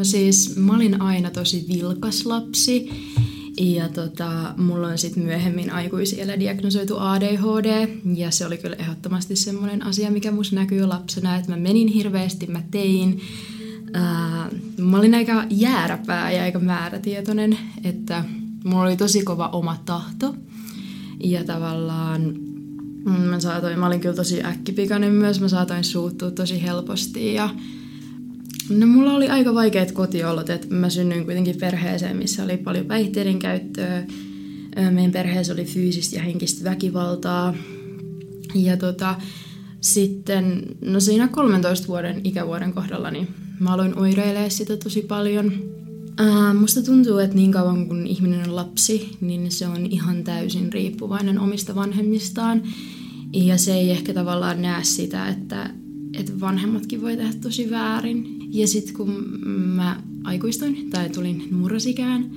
No siis mä olin aina tosi vilkas lapsi ja tota, mulla on sitten myöhemmin aikuisiellä diagnosoitu ADHD ja se oli kyllä ehdottomasti semmoinen asia, mikä musta näkyy lapsena, että mä menin hirveästi, mä tein. Ää, mä olin aika jääräpää ja aika määrätietoinen, että mulla oli tosi kova oma tahto ja tavallaan mm, mä saatoin, mä olin kyllä tosi äkkipikainen myös, mä saatoin suuttua tosi helposti ja No mulla oli aika vaikeat kotiolot, että mä synnyin kuitenkin perheeseen, missä oli paljon päihteiden käyttöä. Meidän perheessä oli fyysistä ja henkistä väkivaltaa. Ja tota, sitten, no siinä 13 vuoden ikävuoden kohdalla, niin mä aloin oireilemaan sitä tosi paljon. Ää, musta tuntuu, että niin kauan kun ihminen on lapsi, niin se on ihan täysin riippuvainen omista vanhemmistaan. Ja se ei ehkä tavallaan näe sitä, että, että vanhemmatkin voi tehdä tosi väärin. Ja sitten kun mä aikuistuin tai tulin murrosikään,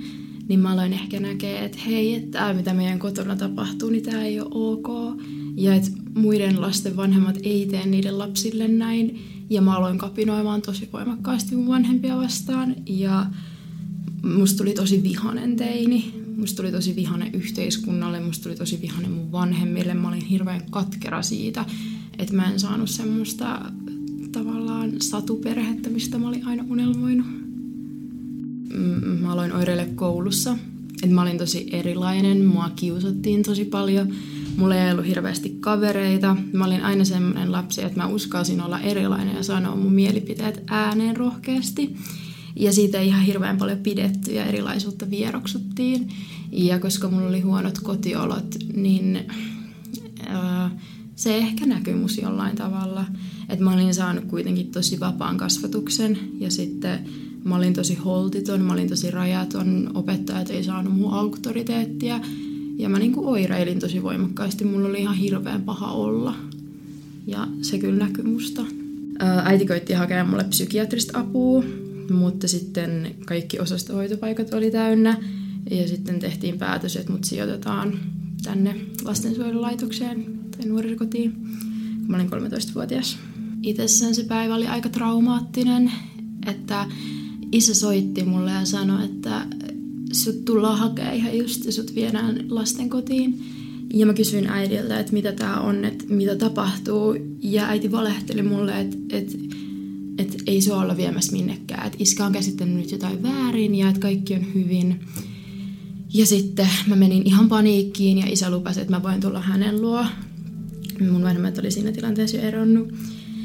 niin mä aloin ehkä näkee, että hei, että tämä mitä meidän kotona tapahtuu, niin tämä ei ole ok. Ja että muiden lasten vanhemmat ei tee niiden lapsille näin. Ja mä aloin kapinoimaan tosi voimakkaasti mun vanhempia vastaan. Ja musta tuli tosi vihanen teini. Musta tuli tosi vihanen yhteiskunnalle, musta tuli tosi vihanen mun vanhemmille. Mä olin hirveän katkera siitä, että mä en saanut semmoista tavallaan satuperhettä, mistä mä olin aina unelmoinut. Mä aloin oireille koulussa. Et mä olin tosi erilainen, mua kiusattiin tosi paljon. Mulla ei ollut hirveästi kavereita. Mä olin aina sellainen lapsi, että mä uskalsin olla erilainen ja sanoa mun mielipiteet ääneen rohkeasti. Ja siitä ei ihan hirveän paljon pidetty ja erilaisuutta vieroksuttiin. Ja koska mulla oli huonot kotiolot, niin ää, se ehkä näkyy mus jollain tavalla. Että mä olin saanut kuitenkin tosi vapaan kasvatuksen ja sitten mä olin tosi holtiton, mä olin tosi rajaton, opettajat ei saanut mun auktoriteettia ja mä niinku oireilin tosi voimakkaasti, mulla oli ihan hirveän paha olla ja se kyllä näkyy musta. Äiti koitti hakea mulle psykiatrista apua, mutta sitten kaikki osastohoitopaikat oli täynnä ja sitten tehtiin päätös, että mut sijoitetaan tänne lastensuojelulaitokseen tai nuorisokotiin, kun mä olin 13-vuotias itsessään se päivä oli aika traumaattinen, että isä soitti mulle ja sanoi, että sut tullaan hakemaan ihan just ja sut viedään lastenkotiin. Ja mä kysyin äidiltä, että mitä tää on, että mitä tapahtuu. Ja äiti valehteli mulle, että, että, että ei se olla viemässä minnekään. Että iskä on käsittänyt nyt jotain väärin ja että kaikki on hyvin. Ja sitten mä menin ihan paniikkiin ja isä lupasi, että mä voin tulla hänen luo. Mun vanhemmat oli siinä tilanteessa jo eronnut.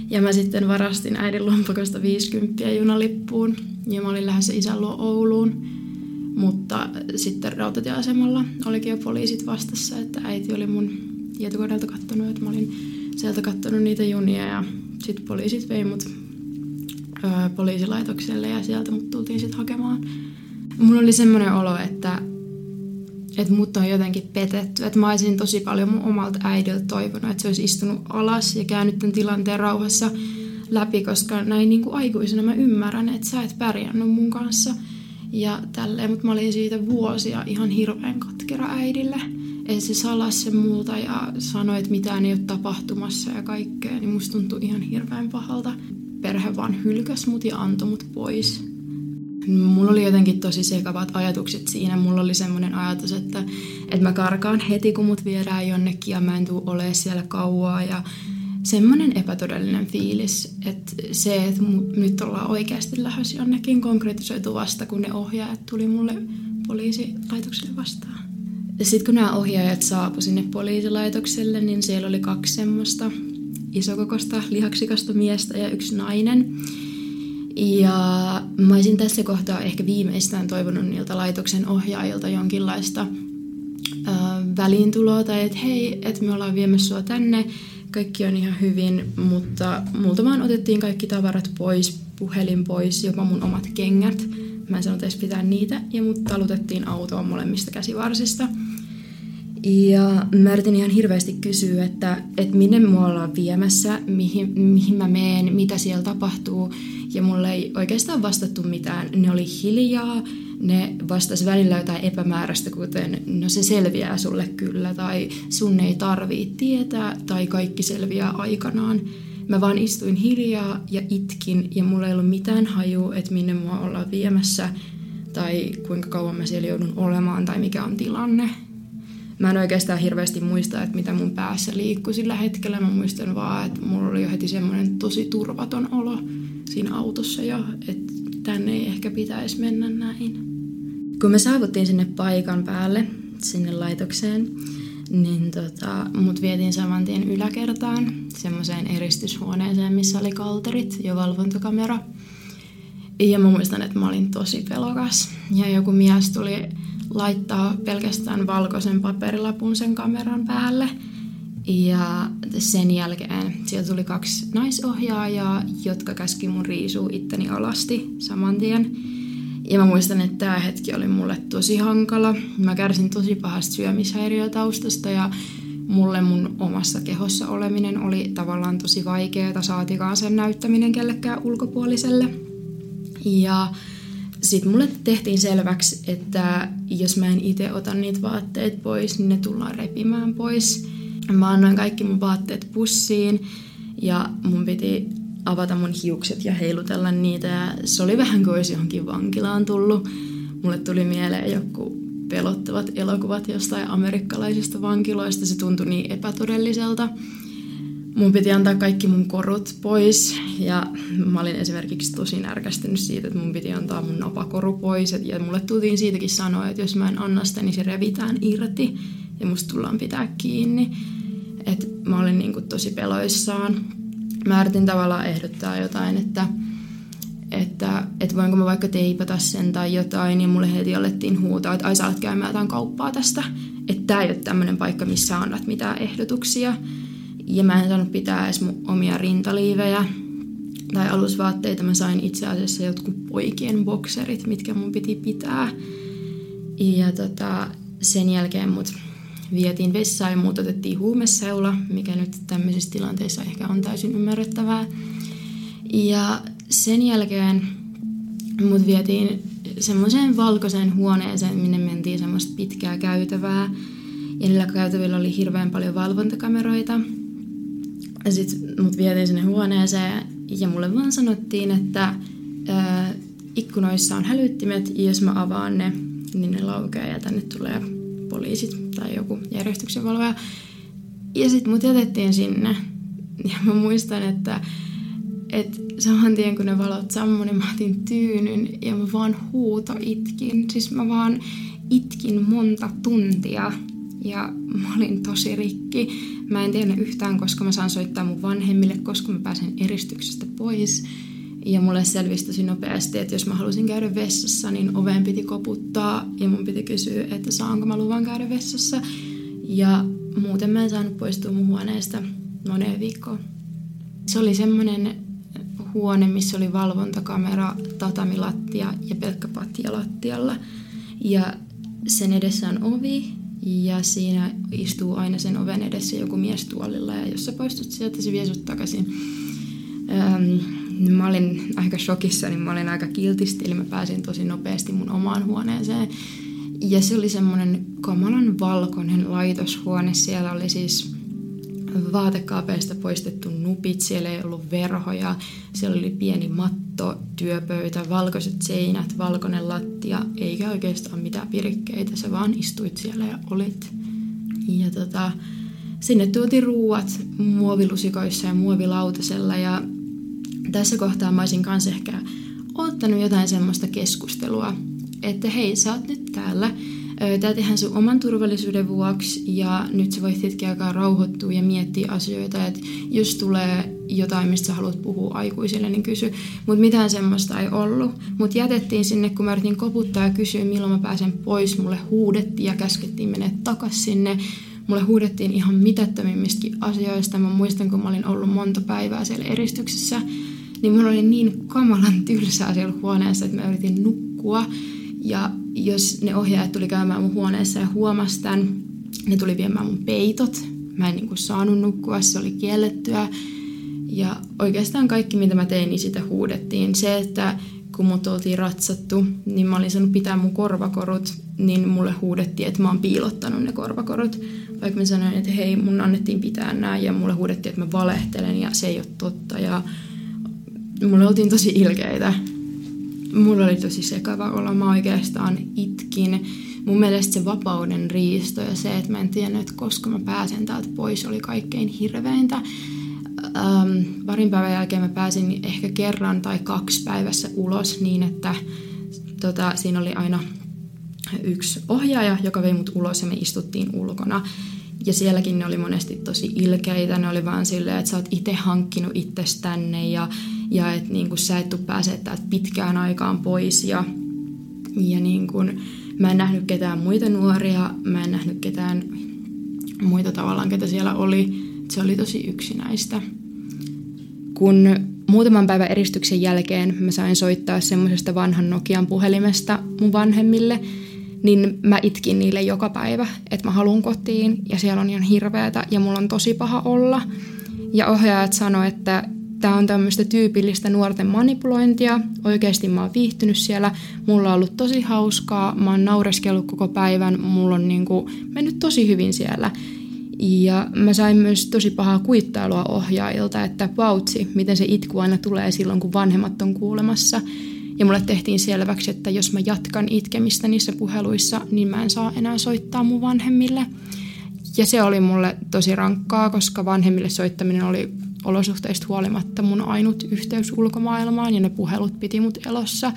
Ja mä sitten varastin äidin lompakosta 50 junalippuun ja mä olin lähdössä isän luo Ouluun. Mutta sitten rautatieasemalla olikin jo poliisit vastassa, että äiti oli mun tietokoneelta kattonut, että mä olin sieltä kattonut niitä junia ja sitten poliisit vei mut öö, poliisilaitokselle ja sieltä mut tultiin sitten hakemaan. Mulla oli semmoinen olo, että että mut on jotenkin petetty. Että mä olisin tosi paljon mun omalta äidiltä toivonut, että se olisi istunut alas ja käynyt tämän tilanteen rauhassa läpi, koska näin niin kuin aikuisena mä ymmärrän, että sä et pärjännyt mun kanssa. Ja tälleen, mutta mä olin siitä vuosia ihan hirveän katkera äidille. Että se salas sen multa ja sanoi, että mitään ei ole tapahtumassa ja kaikkea, niin musta tuntui ihan hirveän pahalta. Perhe vaan hylkäs mut ja antoi mut pois Mulla oli jotenkin tosi sekavat ajatukset siinä. Mulla oli semmoinen ajatus, että, että mä karkaan heti, kun mut viedään jonnekin ja mä en tule olemaan siellä kauaa. Ja semmoinen epätodellinen fiilis, että se, että nyt ollaan oikeasti lähes jonnekin konkretisoitu vasta, kun ne ohjaajat tuli mulle poliisilaitokselle vastaan. Sitten kun nämä ohjaajat saapu sinne poliisilaitokselle, niin siellä oli kaksi semmoista isokokosta, lihaksikasta miestä ja yksi nainen. Ja mä olisin tässä kohtaa ehkä viimeistään toivonut niiltä laitoksen ohjaajilta jonkinlaista äh, väliintuloa tai että hei, että me ollaan viemässä sua tänne, kaikki on ihan hyvin, mutta multa vaan otettiin kaikki tavarat pois, puhelin pois, jopa mun omat kengät. Mä en sanonut edes pitää niitä, ja mut talutettiin autoon molemmista käsivarsista. Ja mä yritin ihan hirveästi kysyä, että, että minne mua ollaan viemässä, mihin, mihin mä meen, mitä siellä tapahtuu. Ja mulle ei oikeastaan vastattu mitään. Ne oli hiljaa, ne vastasi välillä jotain epämääräistä, kuten no se selviää sulle kyllä, tai sun ei tarvii tietää, tai kaikki selviää aikanaan. Mä vaan istuin hiljaa ja itkin, ja mulla ei ollut mitään haju, että minne mua ollaan viemässä, tai kuinka kauan mä siellä joudun olemaan, tai mikä on tilanne. Mä en oikeastaan hirveästi muista, että mitä mun päässä liikkui sillä hetkellä. Mä muistan vaan, että mulla oli jo heti semmoinen tosi turvaton olo siinä autossa jo, että tänne ei ehkä pitäisi mennä näin. Kun me saavuttiin sinne paikan päälle, sinne laitokseen, niin tota, mut vietiin saman tien yläkertaan, semmoiseen eristyshuoneeseen, missä oli kalterit ja valvontakamera. Ja mä muistan, että mä olin tosi pelokas. Ja joku mies tuli laittaa pelkästään valkoisen paperilapun sen kameran päälle. Ja sen jälkeen sieltä tuli kaksi naisohjaajaa, jotka käski mun riisua itteni alasti saman tien. Ja mä muistan, että tämä hetki oli mulle tosi hankala. Mä kärsin tosi pahasta syömishäiriötaustasta ja mulle mun omassa kehossa oleminen oli tavallaan tosi vaikeaa, saatikaan sen näyttäminen kellekään ulkopuoliselle. Ja sitten mulle tehtiin selväksi, että jos mä en itse ota niitä vaatteet pois, niin ne tullaan repimään pois. Mä annoin kaikki mun vaatteet pussiin ja mun piti avata mun hiukset ja heilutella niitä. Ja se oli vähän kuin olisi johonkin vankilaan tullut. Mulle tuli mieleen joku pelottavat elokuvat jostain amerikkalaisista vankiloista. Se tuntui niin epätodelliselta. Mun piti antaa kaikki mun korut pois ja mä olin esimerkiksi tosi närkästynyt siitä, että mun piti antaa mun napakoru pois. Ja mulle tultiin siitäkin sanoa, että jos mä en anna sitä, niin se revitään irti ja musta tullaan pitää kiinni. Et mä olin niinku tosi peloissaan mä yritin tavallaan ehdottaa jotain, että, että, että voinko mä vaikka teipata sen tai jotain, ja mulle heti alettiin huutaa, että ai sä alat käymään jotain kauppaa tästä, että tää ei ole tämmöinen paikka, missä annat mitään ehdotuksia. Ja mä en saanut pitää edes mun omia rintaliivejä tai alusvaatteita. Mä sain itse asiassa jotkut poikien bokserit, mitkä mun piti pitää. Ja tota, sen jälkeen mut vietiin vessaan ja muut otettiin huumeseula, mikä nyt tämmöisissä tilanteissa ehkä on täysin ymmärrettävää. Ja sen jälkeen mut vietiin semmoiseen valkoiseen huoneeseen, minne mentiin semmoista pitkää käytävää. Ja niillä käytävillä oli hirveän paljon valvontakameroita. Sitten mut vietiin sinne huoneeseen ja mulle vaan sanottiin, että ää, ikkunoissa on hälyttimet ja jos mä avaan ne, niin ne laukeaa ja tänne tulee poliisit tai joku järjestyksenvalvoja. Ja sitten mut jätettiin sinne. Ja mä muistan, että, että saman tien kun ne valot sammui, niin mä otin tyynyn ja mä vaan huuto itkin. Siis mä vaan itkin monta tuntia ja mä olin tosi rikki. Mä en tiedä yhtään, koska mä saan soittaa mun vanhemmille, koska mä pääsen eristyksestä pois. Ja mulle selvisi tosi nopeasti, että jos mä halusin käydä vessassa, niin oveen piti koputtaa ja mun piti kysyä, että saanko mä luvan käydä vessassa. Ja muuten mä en saanut poistua mun huoneesta moneen viikkoon. Se oli semmoinen huone, missä oli valvontakamera, tatamilattia ja pelkkä patja lattialla. Ja sen edessä on ovi ja siinä istuu aina sen oven edessä joku mies tuolilla ja jos sä poistut sieltä, se vie sut takaisin. Öm, mä olin aika shokissa, niin mä olin aika kiltisti, eli mä pääsin tosi nopeasti mun omaan huoneeseen. Ja se oli semmoinen kamalan valkoinen laitoshuone. Siellä oli siis vaatekaapeista poistettu nupit, siellä ei ollut verhoja, siellä oli pieni matto, työpöytä, valkoiset seinät, valkoinen lattia, eikä oikeastaan mitään pirikkeitä, sä vaan istuit siellä ja olit. Ja tota, sinne tuotiin ruuat muovilusikoissa ja muovilautasella. Ja tässä kohtaa mä olisin kanssa ehkä ottanut jotain semmoista keskustelua, että hei, sä oot nyt täällä, Tää tehdään sun oman turvallisuuden vuoksi ja nyt sä voit hetki aikaa rauhoittua ja miettiä asioita, että jos tulee jotain, mistä sä haluat puhua aikuisille, niin kysy. Mutta mitään semmoista ei ollut. Mutta jätettiin sinne, kun mä yritin koputtaa ja kysyä, milloin mä pääsen pois. Mulle huudettiin ja käskettiin mennä takas sinne. mulle huudettiin ihan mitättömimmistäkin asioista. Mä muistan, kun mä olin ollut monta päivää siellä eristyksessä, niin mulla oli niin kamalan tylsää siellä huoneessa, että mä yritin nukkua. Ja jos ne ohjaajat tuli käymään mun huoneessa ja huomasi tämän, ne tuli viemään mun peitot. Mä en niin saanut nukkua, se oli kiellettyä. Ja oikeastaan kaikki, mitä mä tein, niin sitä huudettiin. Se, että kun mut oltiin ratsattu, niin mä olin saanut pitää mun korvakorut, niin mulle huudettiin, että mä oon piilottanut ne korvakorut. Vaikka mä sanoin, että hei, mun annettiin pitää nämä, ja mulle huudettiin, että mä valehtelen, ja se ei ole totta. Ja mulle oltiin tosi ilkeitä. Mulla oli tosi sekava olla, mä oikeastaan itkin. Mun mielestä se vapauden riisto ja se, että mä en tiennyt, että koska mä pääsen täältä pois, oli kaikkein hirveintä ähm, parin päivän jälkeen mä pääsin ehkä kerran tai kaksi päivässä ulos niin, että tota, siinä oli aina yksi ohjaaja, joka vei mut ulos ja me istuttiin ulkona. Ja sielläkin ne oli monesti tosi ilkeitä. Ne oli vaan silleen, että sä oot itse hankkinut itsestä tänne ja, ja että niin sä et tuu pääsee täältä pitkään aikaan pois. Ja, ja niin kun, mä en nähnyt ketään muita nuoria, mä en nähnyt ketään muita tavallaan, ketä siellä oli. Se oli tosi yksinäistä kun muutaman päivän eristyksen jälkeen mä sain soittaa semmoisesta vanhan Nokian puhelimesta mun vanhemmille, niin mä itkin niille joka päivä, että mä haluan kotiin ja siellä on ihan hirveätä ja mulla on tosi paha olla. Ja ohjaajat sanoi, että tämä on tämmöistä tyypillistä nuorten manipulointia. Oikeasti mä oon viihtynyt siellä, mulla on ollut tosi hauskaa, mä oon naureskellut koko päivän, mulla on niinku mennyt tosi hyvin siellä. Ja mä sain myös tosi pahaa kuittailua ohjaajilta, että vautsi, miten se itku aina tulee silloin, kun vanhemmat on kuulemassa. Ja mulle tehtiin selväksi, että jos mä jatkan itkemistä niissä puheluissa, niin mä en saa enää soittaa mun vanhemmille. Ja se oli mulle tosi rankkaa, koska vanhemmille soittaminen oli olosuhteista huolimatta mun ainut yhteys ulkomaailmaan ja ne puhelut piti mut elossa.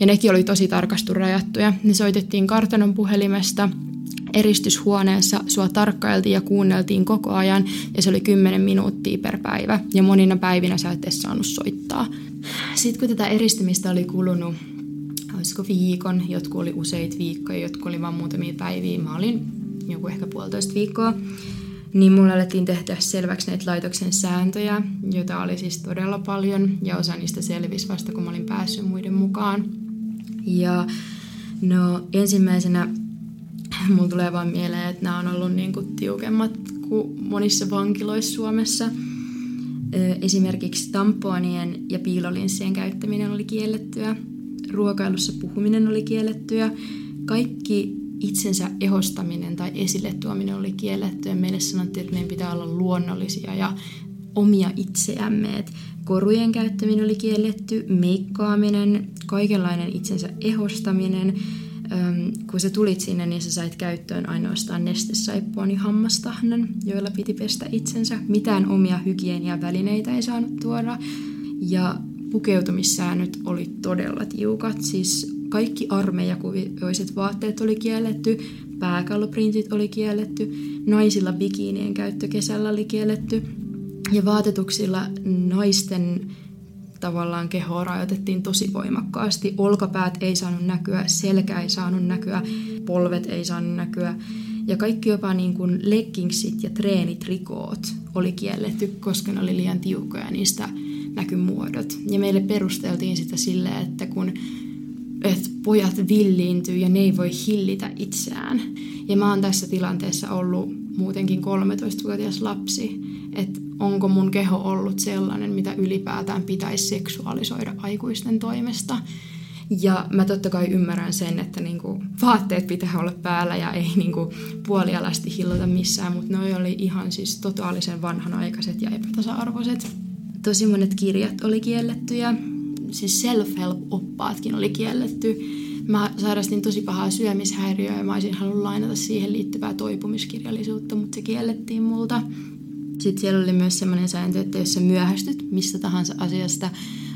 Ja nekin oli tosi tarkasti rajattuja. Ne soitettiin kartanon puhelimesta – eristyshuoneessa sua tarkkailtiin ja kuunneltiin koko ajan ja se oli 10 minuuttia per päivä ja monina päivinä sä et edes saanut soittaa. Sitten kun tätä eristymistä oli kulunut, olisiko viikon, jotkut oli useita viikkoja, jotkut oli vain muutamia päiviä, mä olin joku ehkä puolitoista viikkoa, niin mulle alettiin tehdä selväksi näitä laitoksen sääntöjä, joita oli siis todella paljon ja osa niistä selvisi vasta kun mä olin päässyt muiden mukaan. Ja no ensimmäisenä mulla tulee vaan mieleen, että nämä on ollut niin kuin tiukemmat kuin monissa vankiloissa Suomessa. Esimerkiksi tamponien ja piilolinssien käyttäminen oli kiellettyä. Ruokailussa puhuminen oli kiellettyä. Kaikki itsensä ehostaminen tai esille tuominen oli kiellettyä. Meille sanottiin, että meidän pitää olla luonnollisia ja omia itseämme. Et korujen käyttäminen oli kielletty, meikkaaminen, kaikenlainen itsensä ehostaminen – kun sä tulit sinne, niin sä sait käyttöön ainoastaan nestesaippua ja hammastahnan, joilla piti pestä itsensä. Mitään omia hygieniavälineitä ei saanut tuoda. Ja pukeutumissäännöt oli todella tiukat. Siis kaikki armeijakuvioiset vaatteet oli kielletty, pääkalloprintit oli kielletty, naisilla bikiinien käyttö kesällä oli kielletty ja vaatetuksilla naisten tavallaan kehoa rajoitettiin tosi voimakkaasti. Olkapäät ei saanut näkyä, selkä ei saanut näkyä, polvet ei saanut näkyä. Ja kaikki jopa niin kuin leggingsit ja treenitrikoot oli kielletty, koska ne oli liian tiukkoja niistä näkymuodot. Ja meille perusteltiin sitä silleen, että kun että pojat villiintyy ja ne ei voi hillitä itseään. Ja mä oon tässä tilanteessa ollut muutenkin 13-vuotias lapsi, että onko mun keho ollut sellainen, mitä ylipäätään pitäisi seksuaalisoida aikuisten toimesta. Ja mä totta kai ymmärrän sen, että niinku vaatteet pitää olla päällä ja ei niinku puolialasti hillota missään, mutta ne oli ihan siis totaalisen vanhanaikaiset ja epätasa-arvoiset. Tosi monet kirjat oli kiellettyjä, siis self-help-oppaatkin oli kielletty. Mä sairastin tosi pahaa syömishäiriöä ja mä olisin halunnut lainata siihen liittyvää toipumiskirjallisuutta, mutta se kiellettiin multa. Sitten siellä oli myös sellainen sääntö, että jos sä myöhästyt mistä tahansa asiasta,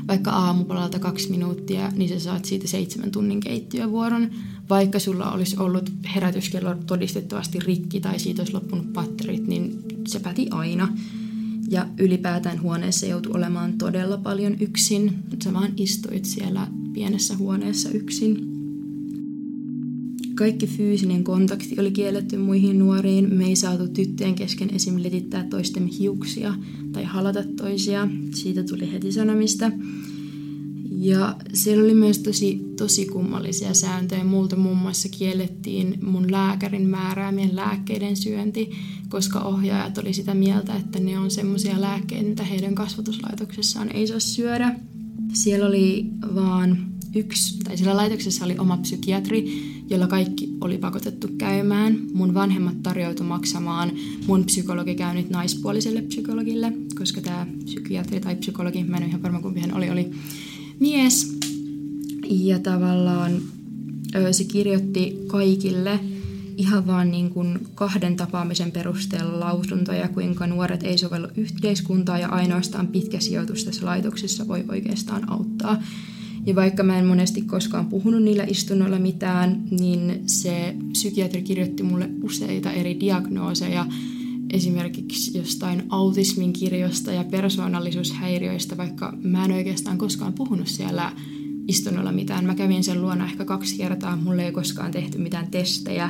vaikka aamupalalta kaksi minuuttia, niin sä saat siitä seitsemän tunnin keittiövuoron, vaikka sulla olisi ollut herätyskello todistettavasti rikki tai siitä olisi loppunut patterit, niin se päti aina. Ja ylipäätään huoneessa joutui olemaan todella paljon yksin. Sä vaan istuit siellä pienessä huoneessa yksin. Kaikki fyysinen kontakti oli kielletty muihin nuoriin. Me ei saatu tyttöjen kesken esim. letittää toistemme hiuksia tai halata toisia. Siitä tuli heti sanomista. Ja siellä oli myös tosi, tosi kummallisia sääntöjä. Multa muun muassa kiellettiin mun lääkärin määräämien lääkkeiden syönti, koska ohjaajat oli sitä mieltä, että ne on semmoisia lääkkeitä, mitä heidän kasvatuslaitoksessaan ei saa syödä. Siellä oli vaan yksi, tai siellä laitoksessa oli oma psykiatri, jolla kaikki oli pakotettu käymään. Mun vanhemmat tarjoutu maksamaan mun psykologikäynnit naispuoliselle psykologille, koska tämä psykiatri tai psykologi, mä en ole ihan varma kumpi hän oli, oli mies. Ja tavallaan se kirjoitti kaikille ihan vaan niin kuin kahden tapaamisen perusteella lausuntoja, kuinka nuoret ei sovellu yhteiskuntaa ja ainoastaan pitkä sijoitus tässä laitoksessa voi oikeastaan auttaa. Ja vaikka mä en monesti koskaan puhunut niillä istunnoilla mitään, niin se psykiatri kirjoitti mulle useita eri diagnooseja, esimerkiksi jostain autismin kirjosta ja persoonallisuushäiriöistä, vaikka mä en oikeastaan koskaan puhunut siellä istunnolla mitään. Mä kävin sen luona ehkä kaksi kertaa, mulle ei koskaan tehty mitään testejä,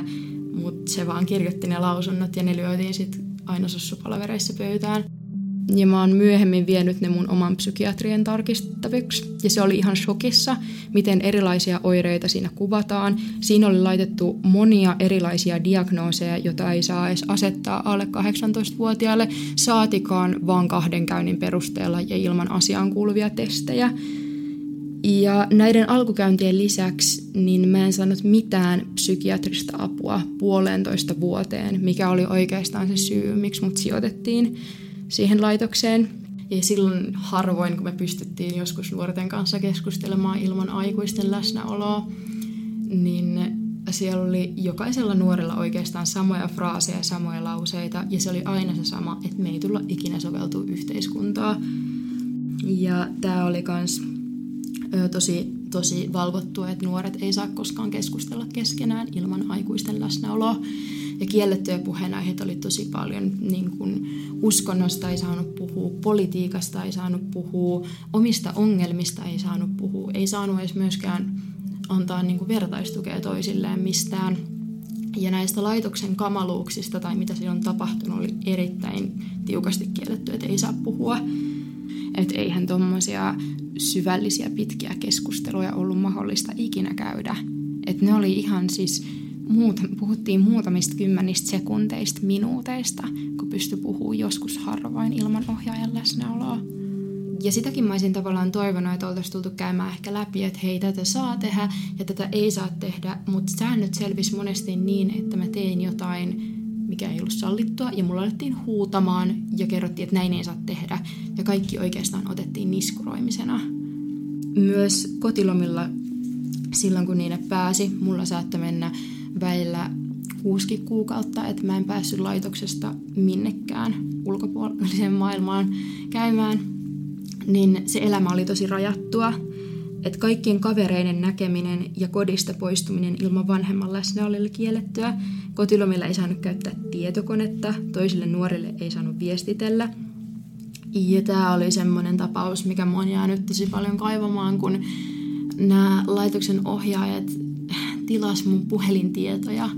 mutta se vaan kirjoitti ne lausunnot ja ne lyötiin sitten aina sossupalavereissa pöytään. Ja mä oon myöhemmin vienyt ne mun oman psykiatrien tarkistettaviksi. Ja se oli ihan shokissa, miten erilaisia oireita siinä kuvataan. Siinä oli laitettu monia erilaisia diagnooseja, joita ei saa edes asettaa alle 18-vuotiaille, saatikaan vaan kahden käynnin perusteella ja ilman asiaan kuuluvia testejä. Ja näiden alkukäyntien lisäksi niin mä en saanut mitään psykiatrista apua puolentoista vuoteen, mikä oli oikeastaan se syy, miksi mut sijoitettiin siihen laitokseen. Ja silloin harvoin, kun me pystyttiin joskus nuorten kanssa keskustelemaan ilman aikuisten läsnäoloa, niin siellä oli jokaisella nuorella oikeastaan samoja fraaseja, samoja lauseita, ja se oli aina se sama, että me ei tulla ikinä soveltua yhteiskuntaa. Ja tämä oli myös tosi, tosi valvottua, että nuoret ei saa koskaan keskustella keskenään ilman aikuisten läsnäoloa. Ja kiellettyjä puheenaiheita oli tosi paljon. Niin kuin uskonnosta ei saanut puhua, politiikasta ei saanut puhua, omista ongelmista ei saanut puhua. Ei saanut edes myöskään antaa niin kuin vertaistukea toisilleen mistään. Ja näistä laitoksen kamaluuksista tai mitä siellä on tapahtunut oli erittäin tiukasti kielletty, että ei saa puhua. Että eihän tuommoisia syvällisiä pitkiä keskusteluja ollut mahdollista ikinä käydä. Että ne oli ihan siis muut, puhuttiin muutamista kymmenistä sekunteista, minuuteista, kun pystyi puhumaan joskus harvoin ilman ohjaajan läsnäoloa. Ja sitäkin mä olisin tavallaan toivonut, että oltaisiin tultu käymään ehkä läpi, että hei, tätä saa tehdä ja tätä ei saa tehdä, mutta säännöt selvisi monesti niin, että mä tein jotain, mikä ei ollut sallittua, ja mulla alettiin huutamaan ja kerrottiin, että näin ei saa tehdä, ja kaikki oikeastaan otettiin niskuroimisena. Myös kotilomilla silloin, kun niille pääsi, mulla saattoi mennä väillä kuusi kuukautta, että mä en päässyt laitoksesta minnekään ulkopuoliseen maailmaan käymään, niin se elämä oli tosi rajattua. Että kaikkien kavereiden näkeminen ja kodista poistuminen ilman vanhemman läsnä oli kiellettyä. Kotilomilla ei saanut käyttää tietokonetta, toisille nuorille ei saanut viestitellä. Ja tämä oli semmoinen tapaus, mikä mua on jäänyt tosi paljon kaivamaan, kun nämä laitoksen ohjaajat tilas mun puhelintietoja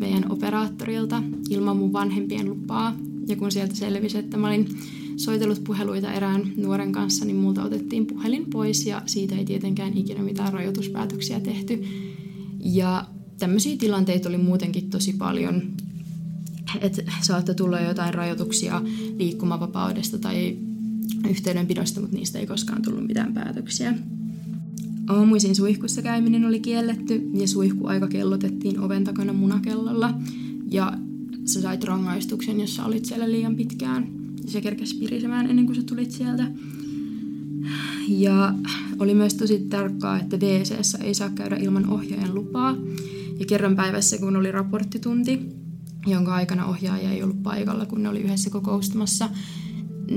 meidän operaattorilta ilman mun vanhempien lupaa. Ja kun sieltä selvisi, että mä olin soitellut puheluita erään nuoren kanssa, niin multa otettiin puhelin pois ja siitä ei tietenkään ikinä mitään rajoituspäätöksiä tehty. Ja tämmöisiä tilanteita oli muutenkin tosi paljon, että saattoi tulla jotain rajoituksia liikkumavapaudesta tai yhteydenpidosta, mutta niistä ei koskaan tullut mitään päätöksiä. Aamuisin suihkussa käyminen oli kielletty ja suihkuaika kellotettiin oven takana munakellolla. Ja sä sait rangaistuksen, jos sä olit siellä liian pitkään. Ja se kerkesi pirisemään ennen kuin sä tulit sieltä. Ja oli myös tosi tarkkaa, että wc ei saa käydä ilman ohjaajan lupaa. Ja kerran päivässä, kun oli raporttitunti, jonka aikana ohjaaja ei ollut paikalla, kun ne oli yhdessä kokoustamassa,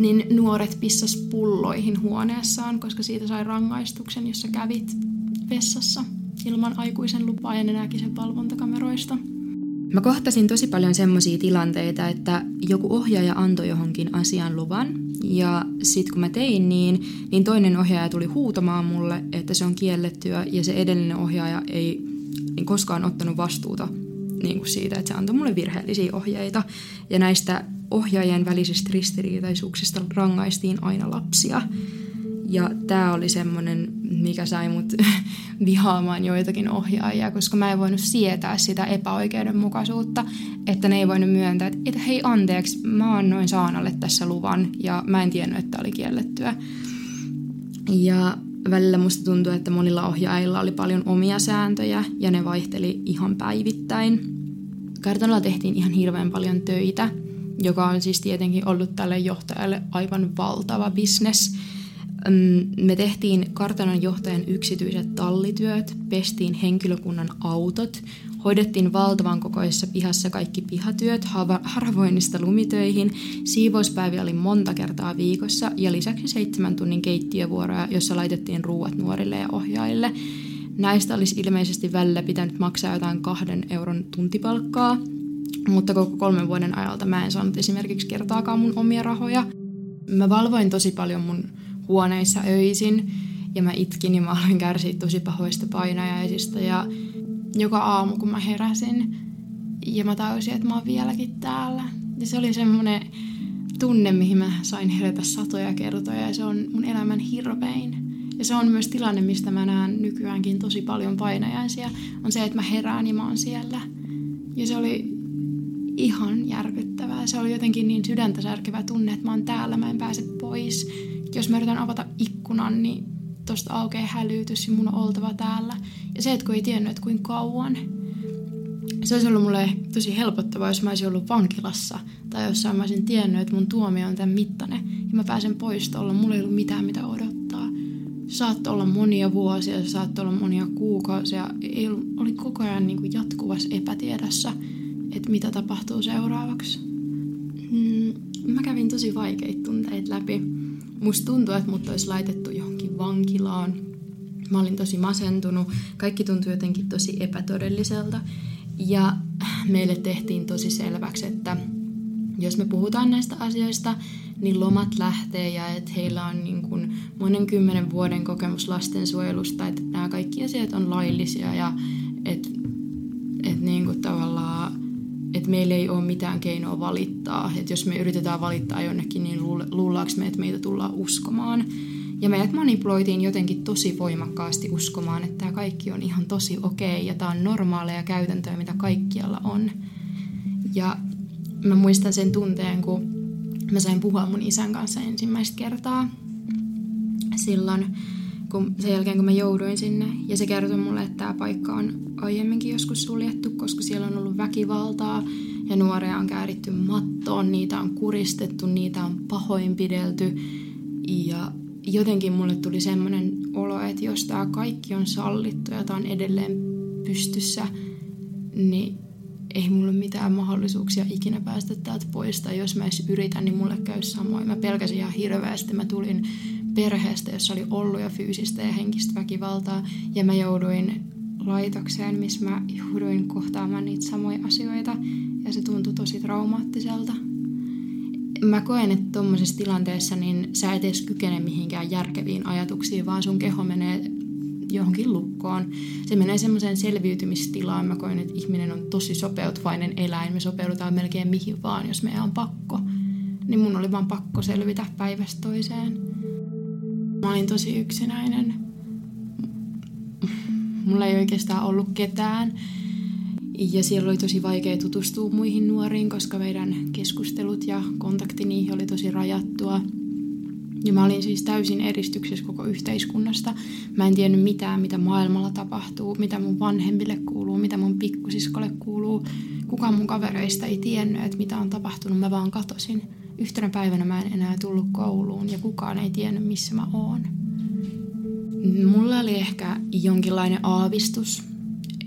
niin nuoret pissas pulloihin huoneessaan, koska siitä sai rangaistuksen, jossa kävit vessassa ilman aikuisen lupaa ja ne näki sen valvontakameroista. Mä kohtasin tosi paljon semmoisia tilanteita, että joku ohjaaja antoi johonkin asian luvan ja sitten kun mä tein niin, niin toinen ohjaaja tuli huutamaan mulle, että se on kiellettyä ja se edellinen ohjaaja ei koskaan ottanut vastuuta niin kuin siitä, että se antoi mulle virheellisiä ohjeita. Ja näistä ohjaajien välisistä ristiriitaisuuksista rangaistiin aina lapsia. Ja tämä oli semmoinen, mikä sai mut vihaamaan joitakin ohjaajia, koska mä en voinut sietää sitä epäoikeudenmukaisuutta, että ne ei voinut myöntää, että, hei anteeksi, mä annoin Saanalle tässä luvan ja mä en tiennyt, että oli kiellettyä. Ja välillä musta tuntuu, että monilla ohjaajilla oli paljon omia sääntöjä ja ne vaihteli ihan päivittäin. Kartanolla tehtiin ihan hirveän paljon töitä, joka on siis tietenkin ollut tälle johtajalle aivan valtava bisnes. Me tehtiin kartanon johtajan yksityiset tallityöt, pestiin henkilökunnan autot, hoidettiin valtavan kokoisessa pihassa kaikki pihatyöt, haravoinnista lumitöihin, siivouspäiviä oli monta kertaa viikossa ja lisäksi seitsemän tunnin keittiövuoroja, jossa laitettiin ruuat nuorille ja ohjaajille. Näistä olisi ilmeisesti välillä pitänyt maksaa jotain kahden euron tuntipalkkaa, mutta koko kolmen vuoden ajalta mä en saanut esimerkiksi kertaakaan mun omia rahoja. Mä valvoin tosi paljon mun huoneissa öisin ja mä itkin ja mä aloin kärsiä tosi pahoista painajaisista ja joka aamu kun mä heräsin ja mä tajusin, että mä oon vieläkin täällä. Ja se oli semmoinen tunne, mihin mä sain herätä satoja kertoja ja se on mun elämän hirvein. Ja se on myös tilanne, mistä mä näen nykyäänkin tosi paljon painajaisia, on se, että mä herään ja mä oon siellä. Ja se oli ihan järkyttävää. Se oli jotenkin niin sydäntä särkevä tunne, että mä oon täällä, mä en pääse pois. Jos mä yritän avata ikkunan, niin tosta aukeaa hälytys ja mun on oltava täällä. Ja se, että kun ei tiennyt, että kuinka kauan, se olisi ollut mulle tosi helpottavaa, jos mä olisin ollut vankilassa tai jossain mä olisin tiennyt, että mun tuomio on tämän mittainen ja mä pääsen pois tuolla, mulla ei ollut mitään mitä odottaa. Se saattoi olla monia vuosia, se saattoi olla monia kuukausia, ei ollut, oli koko ajan niin kuin jatkuvassa epätiedossa, että mitä tapahtuu seuraavaksi. Mm, mä kävin tosi vaikeita tunteita läpi. Musta tuntuu, että mut olisi laitettu johonkin vankilaan. Mä olin tosi masentunut. Kaikki tuntui jotenkin tosi epätodelliselta. Ja meille tehtiin tosi selväksi, että jos me puhutaan näistä asioista, niin lomat lähtee ja että heillä on niin kuin monen kymmenen vuoden kokemus lastensuojelusta, että nämä kaikki asiat on laillisia ja että, että niin kuin tavallaan että meillä ei ole mitään keinoa valittaa. Että jos me yritetään valittaa jonnekin, niin luullaanko me, että meitä tullaan uskomaan. Ja meidät manipuloitiin jotenkin tosi voimakkaasti uskomaan, että tämä kaikki on ihan tosi okei okay, ja tämä on normaaleja käytäntöjä, mitä kaikkialla on. Ja mä muistan sen tunteen, kun mä sain puhua mun isän kanssa ensimmäistä kertaa silloin, kun, sen jälkeen kun mä jouduin sinne. Ja se kertoi mulle, että tämä paikka on aiemminkin joskus suljettu, koska siellä on ollut väkivaltaa ja nuoria on kääritty mattoon, niitä on kuristettu, niitä on pahoinpidelty. Ja jotenkin mulle tuli semmoinen olo, että jos tämä kaikki on sallittu ja tämä on edelleen pystyssä, niin ei mulla ole mitään mahdollisuuksia ikinä päästä täältä pois. Tai jos mä edes yritän, niin mulle käy samoin. Mä pelkäsin ihan hirveästi. Mä tulin perheestä, jossa oli ollut jo fyysistä ja henkistä väkivaltaa. Ja mä jouduin laitokseen, missä mä jouduin kohtaamaan niitä samoja asioita. Ja se tuntui tosi traumaattiselta. Mä koen, että tuommoisessa tilanteessa niin sä et edes kykene mihinkään järkeviin ajatuksiin, vaan sun keho menee johonkin lukkoon. Se menee semmoiseen selviytymistilaan. Mä koen, että ihminen on tosi sopeutuvainen eläin. Me sopeudutaan melkein mihin vaan, jos meidän on pakko. Niin mun oli vaan pakko selvitä päivästä toiseen. Mä olin tosi yksinäinen. Mulla ei oikeastaan ollut ketään. Ja siellä oli tosi vaikea tutustua muihin nuoriin, koska meidän keskustelut ja kontakti niihin oli tosi rajattua. Ja mä olin siis täysin eristyksessä koko yhteiskunnasta. Mä en tiennyt mitään, mitä maailmalla tapahtuu, mitä mun vanhemmille kuuluu, mitä mun pikkusiskolle kuuluu. Kukaan mun kavereista ei tiennyt, että mitä on tapahtunut, mä vaan katosin. Yhtenä päivänä mä en enää tullut kouluun ja kukaan ei tiennyt, missä mä oon. Mulla oli ehkä jonkinlainen aavistus,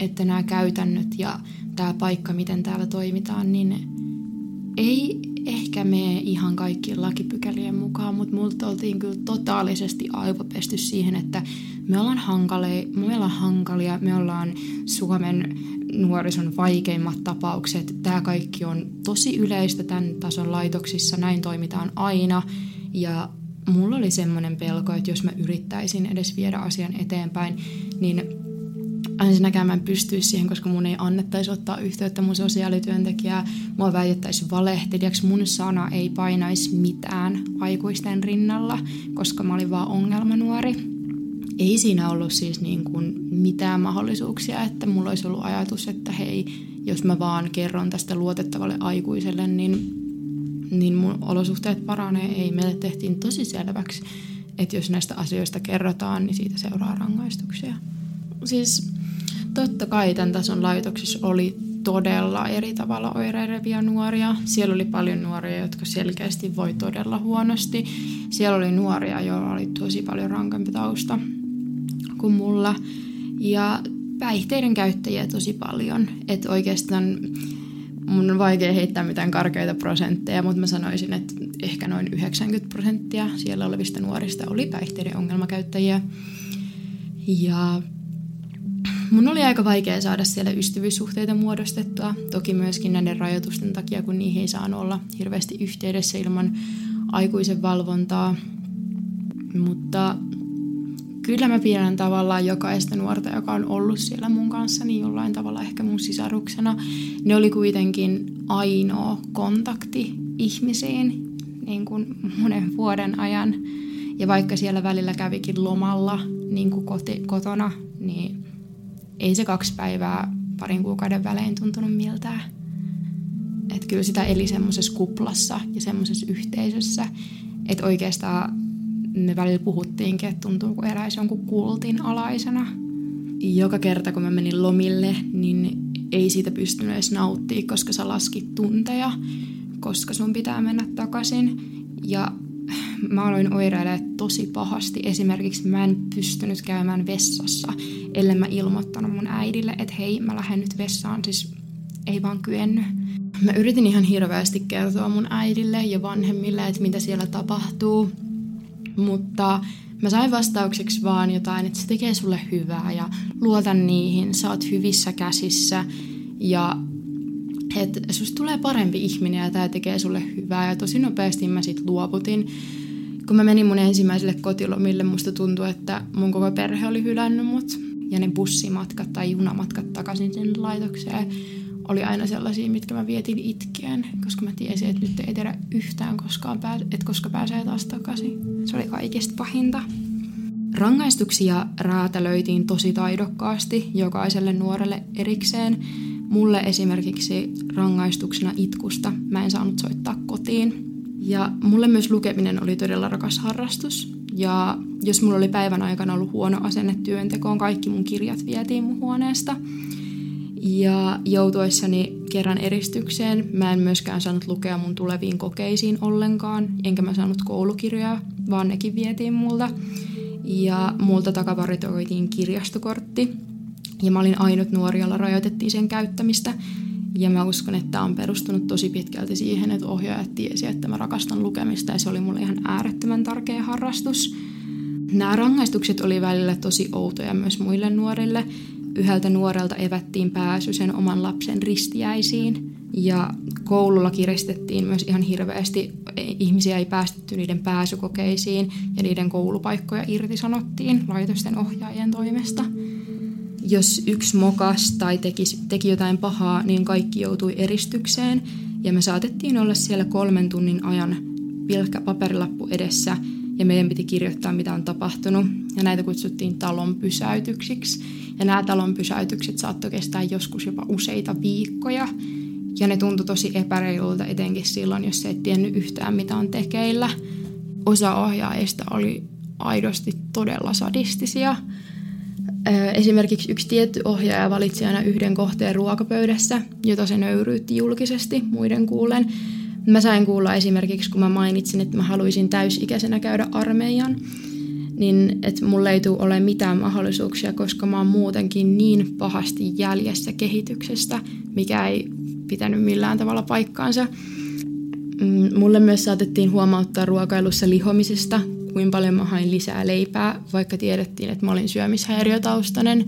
että nämä käytännöt ja tämä paikka, miten täällä toimitaan, niin ei ehkä mene ihan kaikkien lakipykälien mukaan, mutta multa oltiin kyllä totaalisesti aivopesty siihen, että me ollaan, hankalia, me ollaan hankalia, me ollaan Suomen nuorison vaikeimmat tapaukset. Tämä kaikki on tosi yleistä tämän tason laitoksissa, näin toimitaan aina. Ja mulla oli semmoinen pelko, että jos mä yrittäisin edes viedä asian eteenpäin, niin ensinnäkään mä en pystyisi siihen, koska mun ei annettaisi ottaa yhteyttä mun sosiaalityöntekijää. Mua väitettäisiin valehtelijaksi. Mun sana ei painaisi mitään aikuisten rinnalla, koska mä olin vaan ongelmanuori. Ei siinä ollut siis niin kuin mitään mahdollisuuksia, että mulla olisi ollut ajatus, että hei, jos mä vaan kerron tästä luotettavalle aikuiselle, niin, niin mun olosuhteet paranee. Ei, meille tehtiin tosi selväksi, että jos näistä asioista kerrotaan, niin siitä seuraa rangaistuksia. Siis totta kai tämän tason laitoksissa oli todella eri tavalla oireilevia nuoria. Siellä oli paljon nuoria, jotka selkeästi voi todella huonosti. Siellä oli nuoria, joilla oli tosi paljon rankempi tausta kuin mulla. Ja päihteiden käyttäjiä tosi paljon. Että oikeastaan mun on vaikea heittää mitään karkeita prosentteja, mutta mä sanoisin, että ehkä noin 90 prosenttia siellä olevista nuorista oli päihteiden ongelmakäyttäjiä. Ja mun oli aika vaikea saada siellä ystävyyssuhteita muodostettua. Toki myöskin näiden rajoitusten takia, kun niihin ei saanut olla hirveästi yhteydessä ilman aikuisen valvontaa. Mutta kyllä mä pidän tavallaan jokaista nuorta, joka on ollut siellä mun kanssa, niin jollain tavalla ehkä mun sisaruksena. Ne oli kuitenkin ainoa kontakti ihmisiin niin kuin monen vuoden ajan. Ja vaikka siellä välillä kävikin lomalla niin kuin koti, kotona, niin ei se kaksi päivää parin kuukauden välein tuntunut miltään. Että kyllä sitä eli semmoisessa kuplassa ja semmoisessa yhteisössä, että oikeastaan me välillä puhuttiinkin, että tuntuu kuin eräisi jonkun kultin alaisena. Joka kerta kun mä menin lomille, niin ei siitä pystynyt edes nauttimaan, koska sä laskit tunteja, koska sun pitää mennä takaisin. Ja mä aloin oireilla tosi pahasti. Esimerkiksi mä en pystynyt käymään vessassa, ellei mä ilmoittanut mun äidille, että hei, mä lähden nyt vessaan. Siis ei vaan kyennyt. Mä yritin ihan hirveästi kertoa mun äidille ja vanhemmille, että mitä siellä tapahtuu. Mutta mä sain vastaukseksi vaan jotain, että se tekee sulle hyvää ja luotan niihin, sä oot hyvissä käsissä ja että susta tulee parempi ihminen ja tämä tekee sulle hyvää. Ja tosi nopeasti mä sit luovutin. Kun mä menin mun ensimmäiselle kotilomille, musta tuntui, että mun koko perhe oli hylännyt mut. Ja ne bussimatkat tai junamatkat takaisin sinne laitokseen oli aina sellaisia, mitkä mä vietin itkien, koska mä tiesin, että nyt ei tiedä yhtään koskaan, pää- että koska pääsee taas takaisin. Se oli kaikista pahinta. Rangaistuksia räätälöitiin tosi taidokkaasti jokaiselle nuorelle erikseen. Mulle esimerkiksi rangaistuksena itkusta mä en saanut soittaa kotiin. Ja mulle myös lukeminen oli todella rakas harrastus. Ja jos mulla oli päivän aikana ollut huono asenne työntekoon, kaikki mun kirjat vietiin mun huoneesta – ja joutuessani kerran eristykseen mä en myöskään saanut lukea mun tuleviin kokeisiin ollenkaan, enkä mä saanut koulukirjoja, vaan nekin vietiin multa. Ja multa takavaritoitiin kirjastokortti, ja mä olin ainut nuori, jolla rajoitettiin sen käyttämistä. Ja mä uskon, että tämä on perustunut tosi pitkälti siihen, että ohjaajat tiesi, että mä rakastan lukemista, ja se oli mulle ihan äärettömän tärkeä harrastus. Nämä rangaistukset oli välillä tosi outoja myös muille nuorille, yhdeltä nuorelta evättiin pääsy sen oman lapsen ristiäisiin. Ja koululla kiristettiin myös ihan hirveästi. Ihmisiä ei päästetty niiden pääsykokeisiin ja niiden koulupaikkoja irtisanottiin laitosten ohjaajien toimesta. Jos yksi mokas tai teki, teki jotain pahaa, niin kaikki joutui eristykseen ja me saatettiin olla siellä kolmen tunnin ajan pilkkä paperilappu edessä ja meidän piti kirjoittaa, mitä on tapahtunut. Ja näitä kutsuttiin talon pysäytyksiksi. Ja nämä talon pysäytykset saattoi kestää joskus jopa useita viikkoja. Ja ne tuntui tosi epäreilulta etenkin silloin, jos et tiennyt yhtään mitä on tekeillä. Osa ohjaajista oli aidosti todella sadistisia. Esimerkiksi yksi tietty ohjaaja valitsi aina yhden kohteen ruokapöydässä, jota se nöyryytti julkisesti muiden kuulen. Mä sain kuulla esimerkiksi, kun mä mainitsin, että mä haluaisin täysikäisenä käydä armeijan, niin että mulle ei tule ole mitään mahdollisuuksia, koska mä oon muutenkin niin pahasti jäljessä kehityksestä, mikä ei pitänyt millään tavalla paikkaansa. Mm, mulle myös saatettiin huomauttaa ruokailussa lihomisesta, kuinka paljon mä hain lisää leipää, vaikka tiedettiin, että mä olin syömishäiriötaustainen.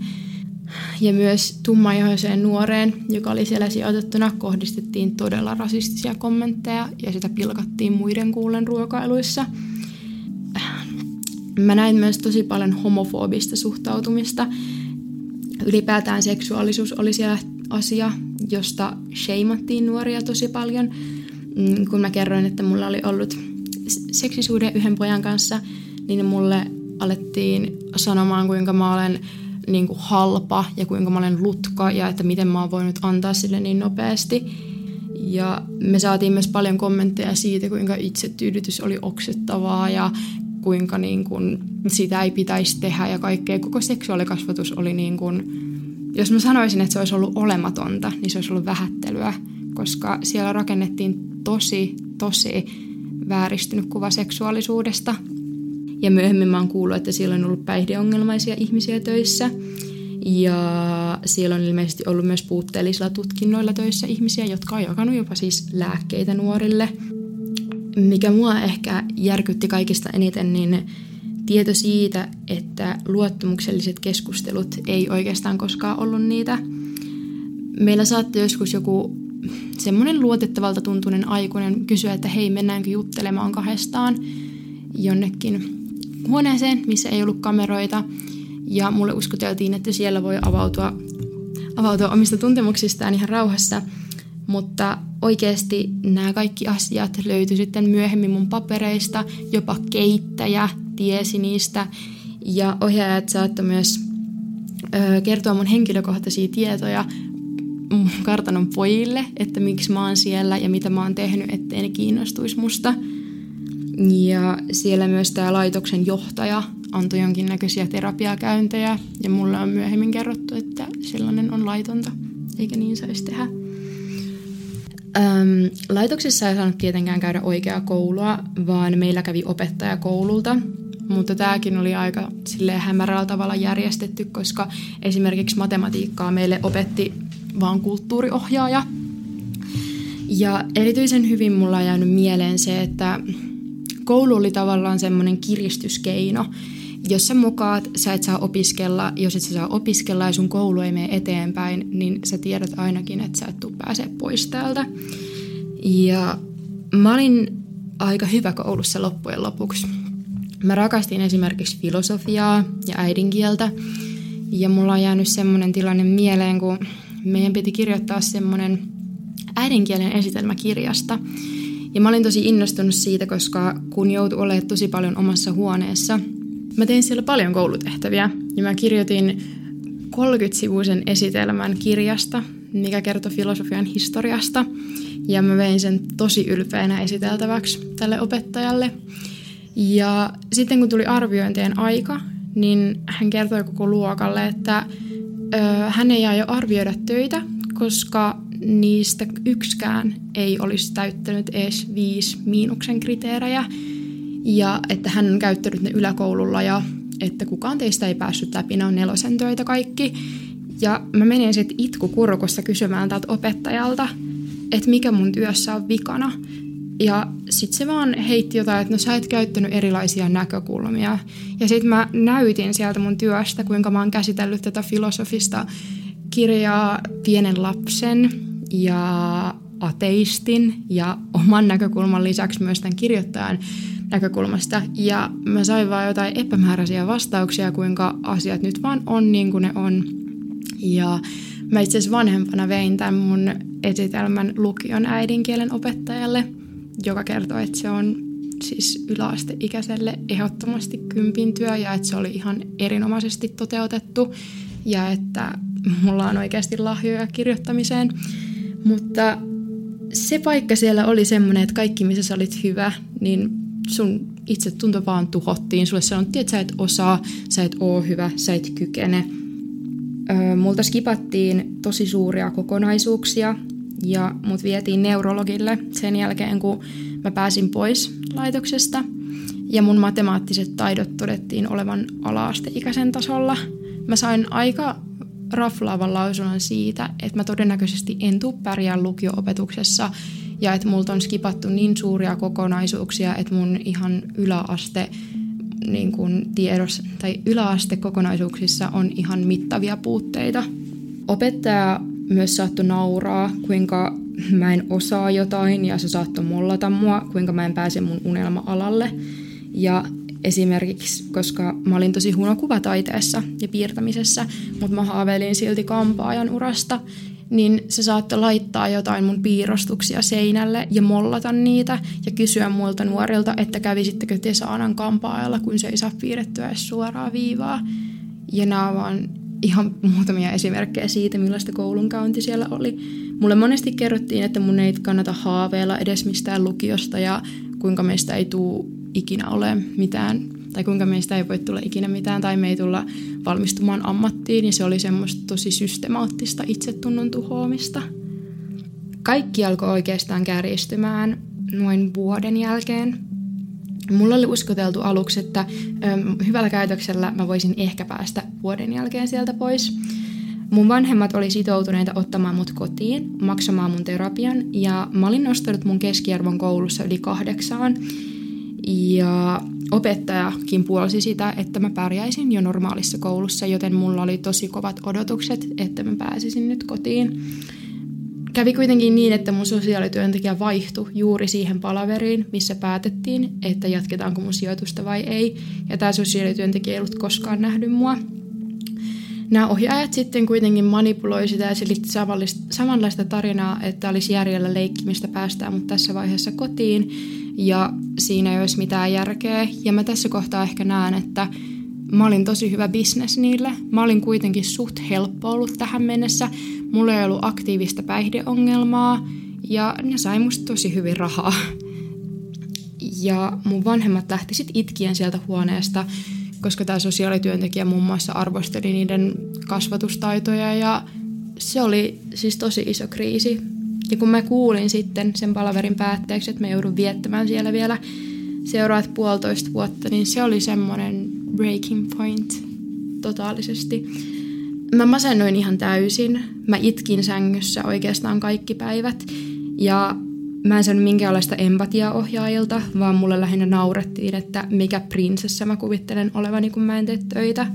Ja myös tummaihoiseen nuoreen, joka oli siellä sijoitettuna, kohdistettiin todella rasistisia kommentteja ja sitä pilkattiin muiden kuulen ruokailuissa – Mä näin myös tosi paljon homofobista suhtautumista. ylipäätään seksuaalisuus oli siellä asia, josta sheimattiin nuoria tosi paljon. Mm, kun mä kerroin, että mulla oli ollut seksisuuden yhden pojan kanssa, niin mulle alettiin sanomaan, kuinka mä olen niin kuin halpa ja kuinka mä olen lutka ja että miten mä oon voinut antaa sille niin nopeasti. Ja me saatiin myös paljon kommentteja siitä, kuinka itsetyydytys oli oksettavaa ja kuinka niin kuin sitä ei pitäisi tehdä ja kaikkea. Koko seksuaalikasvatus oli niin kuin, jos mä sanoisin, että se olisi ollut olematonta, niin se olisi ollut vähättelyä, koska siellä rakennettiin tosi, tosi vääristynyt kuva seksuaalisuudesta. Ja myöhemmin mä oon kuullut, että siellä on ollut päihdeongelmaisia ihmisiä töissä. Ja siellä on ilmeisesti ollut myös puutteellisilla tutkinnoilla töissä ihmisiä, jotka on jakanut jopa siis lääkkeitä nuorille. Mikä mua ehkä järkytti kaikista eniten, niin tieto siitä, että luottamukselliset keskustelut ei oikeastaan koskaan ollut niitä. Meillä saattoi joskus joku semmoinen luotettavalta tuntunen aikuinen kysyä, että hei, mennäänkö juttelemaan kahdestaan jonnekin huoneeseen, missä ei ollut kameroita. Ja mulle uskoteltiin, että siellä voi avautua, avautua omista tuntemuksistaan ihan rauhassa. Mutta oikeasti nämä kaikki asiat löytyi sitten myöhemmin mun papereista, jopa keittäjä tiesi niistä. Ja ohjaajat saattoi myös ö, kertoa mun henkilökohtaisia tietoja kartanon pojille, että miksi mä oon siellä ja mitä mä oon tehnyt, ettei ne kiinnostuisi musta. Ja siellä myös tämä laitoksen johtaja antoi jonkinnäköisiä terapiakäyntejä ja mulle on myöhemmin kerrottu, että sellainen on laitonta, eikä niin saisi tehdä. Öm, laitoksessa ei saanut tietenkään käydä oikeaa koulua, vaan meillä kävi opettaja koululta, mutta tämäkin oli aika hämärällä tavalla järjestetty, koska esimerkiksi matematiikkaa meille opetti vaan kulttuuriohjaaja. Ja erityisen hyvin mulla on jäänyt mieleen se, että koulu oli tavallaan semmoinen kiristyskeino. Jos sä mukaat, sä et saa opiskella, jos et sä saa opiskella ja sun koulu ei mene eteenpäin, niin sä tiedät ainakin, että sä et tuu pääse pois täältä. Ja mä olin aika hyvä koulussa loppujen lopuksi. Mä rakastin esimerkiksi filosofiaa ja äidinkieltä. Ja mulla on jäänyt semmoinen tilanne mieleen, kun meidän piti kirjoittaa semmoinen äidinkielen esitelmäkirjasta. Ja mä olin tosi innostunut siitä, koska kun joutui olemaan tosi paljon omassa huoneessa, mä tein siellä paljon koulutehtäviä. Ja mä kirjoitin 30-sivuisen esitelmän kirjasta, mikä kertoi filosofian historiasta. Ja mä vein sen tosi ylpeänä esiteltäväksi tälle opettajalle. Ja sitten kun tuli arviointien aika, niin hän kertoi koko luokalle, että ö, hän ei aio arvioida töitä, koska niistä yksikään ei olisi täyttänyt edes viisi miinuksen kriteerejä. Ja että hän on käyttänyt ne yläkoululla ja että kukaan teistä ei päässyt läpi, ne on nelosen töitä kaikki. Ja mä menin sitten itkukurkussa kysymään tältä opettajalta, että mikä mun työssä on vikana. Ja sitten se vaan heitti jotain, että no sä et käyttänyt erilaisia näkökulmia. Ja sitten mä näytin sieltä mun työstä, kuinka mä oon käsitellyt tätä filosofista kirjaa pienen lapsen ja ateistin ja oman näkökulman lisäksi myös tämän kirjoittajan näkökulmasta. Ja mä sain vaan jotain epämääräisiä vastauksia, kuinka asiat nyt vaan on niin kuin ne on. Ja mä itse asiassa vanhempana vein tämän mun esitelmän lukion äidinkielen opettajalle – joka kertoo, että se on siis yläasteikäiselle ehdottomasti kympin työ ja että se oli ihan erinomaisesti toteutettu ja että mulla on oikeasti lahjoja kirjoittamiseen. Mutta se paikka siellä oli semmoinen, että kaikki missä sä olit hyvä, niin sun itse tunto vaan tuhottiin. Sulle sanottiin, että sä et osaa, sä et oo hyvä, sä et kykene. Öö, multa skipattiin tosi suuria kokonaisuuksia ja mut vietiin neurologille sen jälkeen, kun mä pääsin pois laitoksesta. Ja mun matemaattiset taidot todettiin olevan ala-asteikäisen tasolla. Mä sain aika raflaavan lausunnon siitä, että mä todennäköisesti en tuu pärjää lukio-opetuksessa ja että multa on skipattu niin suuria kokonaisuuksia, että mun ihan yläaste niin kuin tiedos, tai yläaste kokonaisuuksissa on ihan mittavia puutteita. Opettaja myös saattoi nauraa, kuinka mä en osaa jotain ja se saattoi mollata mua, kuinka mä en pääse mun unelma-alalle. Ja Esimerkiksi, koska mä olin tosi huono kuvataiteessa ja piirtämisessä, mutta mä haaveilin silti kampaajan urasta, niin se saattoi laittaa jotain mun piirrostuksia seinälle ja mollata niitä ja kysyä muilta nuorilta, että kävisittekö te saanan kampaajalla, kun se ei saa piirrettyä edes suoraa viivaa. Ja nämä vaan ihan muutamia esimerkkejä siitä, millaista koulunkäynti siellä oli. Mulle monesti kerrottiin, että mun ei kannata haaveilla edes mistään lukiosta ja kuinka meistä ei tule ikinä ole mitään, tai kuinka meistä ei voi tulla ikinä mitään, tai me ei tulla valmistumaan ammattiin, ja se oli semmoista tosi systemaattista itsetunnon tuhoamista. Kaikki alkoi oikeastaan kärjistymään noin vuoden jälkeen. Mulla oli uskoteltu aluksi, että ö, hyvällä käytöksellä mä voisin ehkä päästä vuoden jälkeen sieltä pois. Mun vanhemmat oli sitoutuneita ottamaan mut kotiin, maksamaan mun terapian ja mä olin nostanut mun keskiarvon koulussa yli kahdeksaan. Ja opettajakin puolsi sitä, että mä pärjäisin jo normaalissa koulussa, joten mulla oli tosi kovat odotukset, että mä pääsisin nyt kotiin. Kävi kuitenkin niin, että mun sosiaalityöntekijä vaihtui juuri siihen palaveriin, missä päätettiin, että jatketaanko mun sijoitusta vai ei. Ja tämä sosiaalityöntekijä ei ollut koskaan nähnyt mua. Nämä ohjaajat sitten kuitenkin manipuloi sitä ja selitti samanlaista tarinaa, että olisi järjellä leikkimistä päästään mut tässä vaiheessa kotiin ja siinä ei olisi mitään järkeä. Ja mä tässä kohtaa ehkä näen, että mä olin tosi hyvä bisnes niille. Mä olin kuitenkin suht helppo ollut tähän mennessä. Mulla ei ollut aktiivista päihdeongelmaa ja ne sai musta tosi hyvin rahaa. Ja mun vanhemmat lähti sitten itkien sieltä huoneesta, koska tämä sosiaalityöntekijä muun muassa arvosteli niiden kasvatustaitoja ja se oli siis tosi iso kriisi. Ja kun mä kuulin sitten sen palaverin päätteeksi, että mä joudun viettämään siellä vielä seuraavat puolitoista vuotta, niin se oli semmoinen breaking point totaalisesti. Mä masennoin ihan täysin. Mä itkin sängyssä oikeastaan kaikki päivät. Ja mä en saanut minkäänlaista empatiaa ohjaajilta, vaan mulle lähinnä naurettiin, että mikä prinsessa mä kuvittelen olevani, kun mä en tee töitä.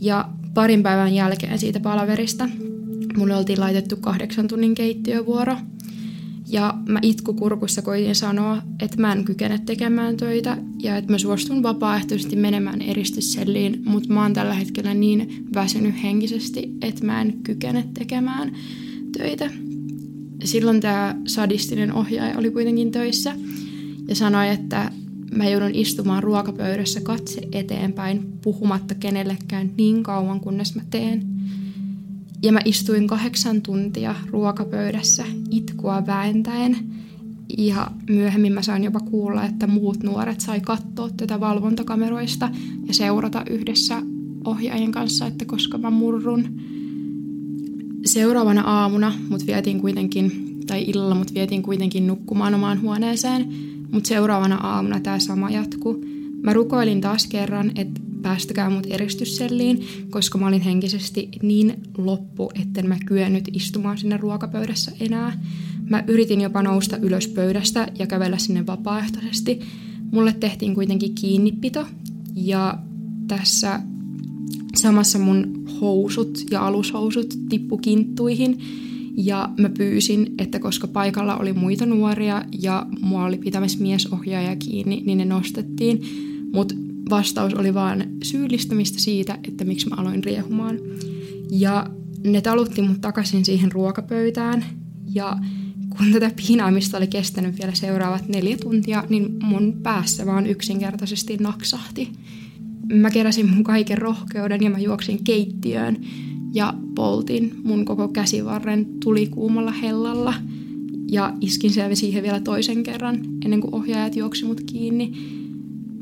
Ja parin päivän jälkeen siitä palaverista mulle oltiin laitettu kahdeksan tunnin keittiövuoro. Ja mä itkukurkussa koitin sanoa, että mä en kykene tekemään töitä ja että mä suostun vapaaehtoisesti menemään eristysselliin, mutta mä oon tällä hetkellä niin väsynyt henkisesti, että mä en kykene tekemään töitä. Silloin tämä sadistinen ohjaaja oli kuitenkin töissä ja sanoi, että mä joudun istumaan ruokapöydässä katse eteenpäin puhumatta kenellekään niin kauan, kunnes mä teen – ja mä istuin kahdeksan tuntia ruokapöydässä itkua väentäen. Ja myöhemmin mä sain jopa kuulla, että muut nuoret sai katsoa tätä valvontakameroista ja seurata yhdessä ohjaajien kanssa, että koska mä murrun. Seuraavana aamuna mut vietiin kuitenkin, tai illalla mut vietiin kuitenkin nukkumaan omaan huoneeseen, mutta seuraavana aamuna tämä sama jatkuu. Mä rukoilin taas kerran, että päästäkää mut eristysselliin, koska mä olin henkisesti niin loppu, etten mä kyennyt istumaan sinne ruokapöydässä enää. Mä yritin jopa nousta ylös pöydästä ja kävellä sinne vapaaehtoisesti. Mulle tehtiin kuitenkin kiinnipito ja tässä samassa mun housut ja alushousut tippu kinttuihin ja mä pyysin, että koska paikalla oli muita nuoria ja mua oli pitämässä miesohjaaja kiinni, niin ne nostettiin. Mutta vastaus oli vaan syyllistämistä siitä, että miksi mä aloin riehumaan. Ja ne talutti mut takaisin siihen ruokapöytään ja kun tätä piinaamista oli kestänyt vielä seuraavat neljä tuntia, niin mun päässä vaan yksinkertaisesti naksahti. Mä keräsin mun kaiken rohkeuden ja mä juoksin keittiöön ja poltin mun koko käsivarren tulikuumalla hellalla ja iskin siihen vielä toisen kerran ennen kuin ohjaajat juoksi mut kiinni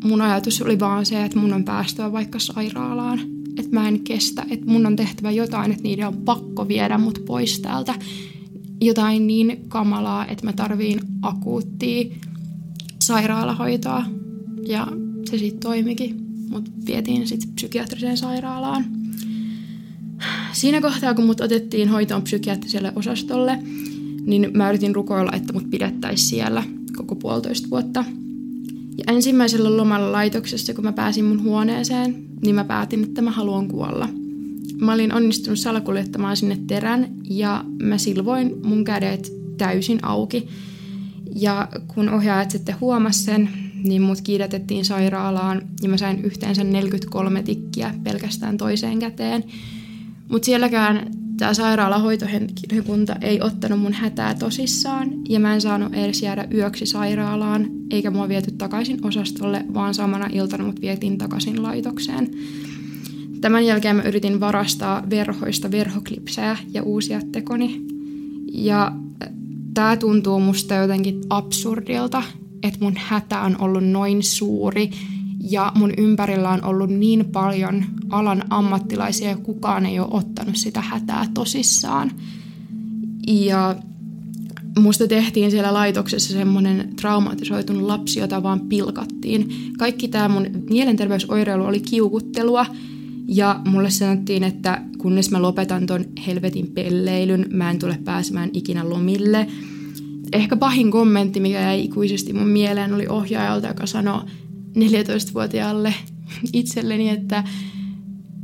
mun ajatus oli vaan se, että mun on päästävä vaikka sairaalaan. Että mä en kestä, että mun on tehtävä jotain, että niiden on pakko viedä mut pois täältä. Jotain niin kamalaa, että mä tarviin akuuttia sairaalahoitoa. Ja se sitten toimikin. Mut vietiin sitten psykiatriseen sairaalaan. Siinä kohtaa, kun mut otettiin hoitoon psykiatriselle osastolle, niin mä yritin rukoilla, että mut pidettäisiin siellä koko puolitoista vuotta – ja ensimmäisellä lomalla laitoksessa, kun mä pääsin mun huoneeseen, niin mä päätin, että mä haluan kuolla. Mä olin onnistunut salakuljettamaan sinne terän ja mä silvoin mun kädet täysin auki. Ja kun ohjaajat sitten huomasi sen, niin mut kiidätettiin sairaalaan ja mä sain yhteensä 43 tikkiä pelkästään toiseen käteen. Mutta sielläkään tämä sairaalahoitohenkilökunta ei ottanut mun hätää tosissaan ja mä en saanut edes jäädä yöksi sairaalaan, eikä mua viety takaisin osastolle, vaan samana iltana mut vietiin takaisin laitokseen. Tämän jälkeen mä yritin varastaa verhoista verhoklipsejä ja uusia tekoni. Ja tämä tuntuu musta jotenkin absurdilta, että mun hätä on ollut noin suuri ja mun ympärillä on ollut niin paljon alan ammattilaisia ja kukaan ei ole ottanut sitä hätää tosissaan. Ja musta tehtiin siellä laitoksessa semmoinen traumatisoitunut lapsi, jota vaan pilkattiin. Kaikki tämä mun mielenterveysoireilu oli kiukuttelua ja mulle sanottiin, että kunnes mä lopetan ton helvetin pelleilyn, mä en tule pääsemään ikinä lomille. Ehkä pahin kommentti, mikä jäi ikuisesti mun mieleen, oli ohjaajalta, joka sanoi 14-vuotiaalle itselleni, että,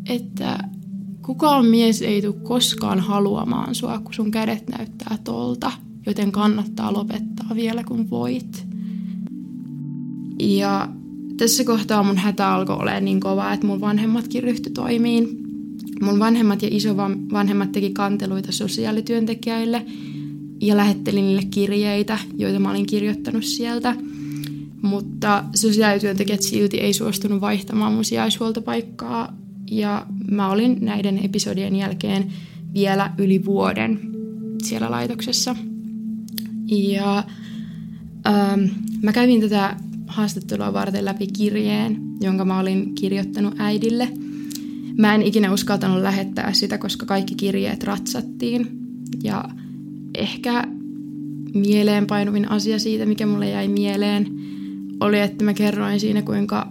että kukaan mies ei tule koskaan haluamaan sua, kun sun kädet näyttää tolta, joten kannattaa lopettaa vielä kun voit. Ja tässä kohtaa mun hätä alkoi olemaan niin kova, että mun vanhemmatkin ryhtyi toimiin. Mun vanhemmat ja isovanhemmat teki kanteluita sosiaalityöntekijäille ja lähettelin niille kirjeitä, joita mä olin kirjoittanut sieltä. Mutta sosiaalityöntekijät silti ei suostunut vaihtamaan mun sijaishuoltopaikkaa ja mä olin näiden episodien jälkeen vielä yli vuoden siellä laitoksessa. Ja ähm, mä kävin tätä haastattelua varten läpi kirjeen, jonka mä olin kirjoittanut äidille. Mä en ikinä uskaltanut lähettää sitä, koska kaikki kirjeet ratsattiin. Ja ehkä mieleenpainuvin asia siitä, mikä mulle jäi mieleen, oli, että mä kerroin siinä, kuinka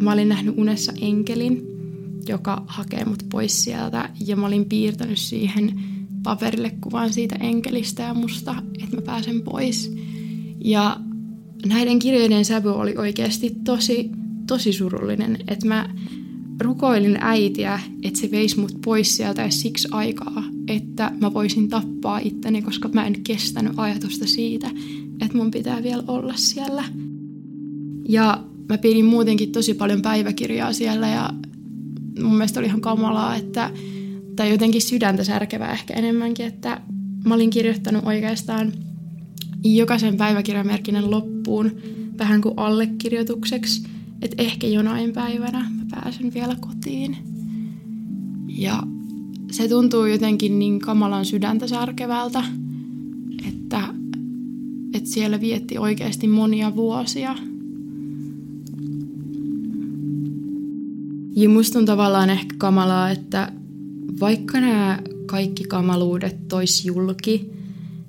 mä olin nähnyt unessa enkelin, joka hakee mut pois sieltä. Ja mä olin piirtänyt siihen paperille kuvan siitä enkelistä ja musta, että mä pääsen pois. Ja näiden kirjojen sävy oli oikeasti tosi, tosi surullinen, että mä rukoilin äitiä, että se veisi mut pois sieltä siksi aikaa, että mä voisin tappaa itteni, koska mä en kestänyt ajatusta siitä, että mun pitää vielä olla siellä. Ja mä pidin muutenkin tosi paljon päiväkirjaa siellä ja mun mielestä oli ihan kamalaa, että, tai jotenkin sydäntä särkevää ehkä enemmänkin, että mä olin kirjoittanut oikeastaan jokaisen päiväkirjamerkinnän loppuun vähän kuin allekirjoitukseksi, että ehkä jonain päivänä mä pääsen vielä kotiin. Ja se tuntuu jotenkin niin kamalan sydäntä särkevältä, että, että siellä vietti oikeasti monia vuosia. Ja musta on tavallaan ehkä kamalaa, että vaikka nämä kaikki kamaluudet tois julki,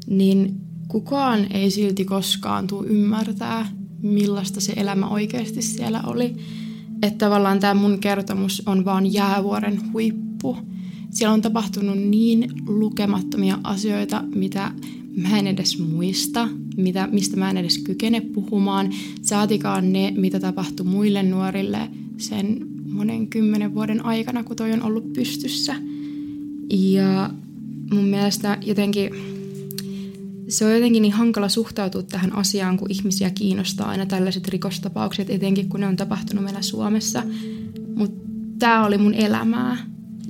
niin kukaan ei silti koskaan tule ymmärtää, millaista se elämä oikeasti siellä oli. Että tavallaan tämä mun kertomus on vaan jäävuoren huippu. Siellä on tapahtunut niin lukemattomia asioita, mitä mä en edes muista, mitä, mistä mä en edes kykene puhumaan. Saatikaan ne, mitä tapahtui muille nuorille sen monen kymmenen vuoden aikana, kun toi on ollut pystyssä. Ja mun mielestä jotenkin se on jotenkin niin hankala suhtautua tähän asiaan, kun ihmisiä kiinnostaa aina tällaiset rikostapaukset, etenkin kun ne on tapahtunut meillä Suomessa. Mutta tämä oli mun elämää.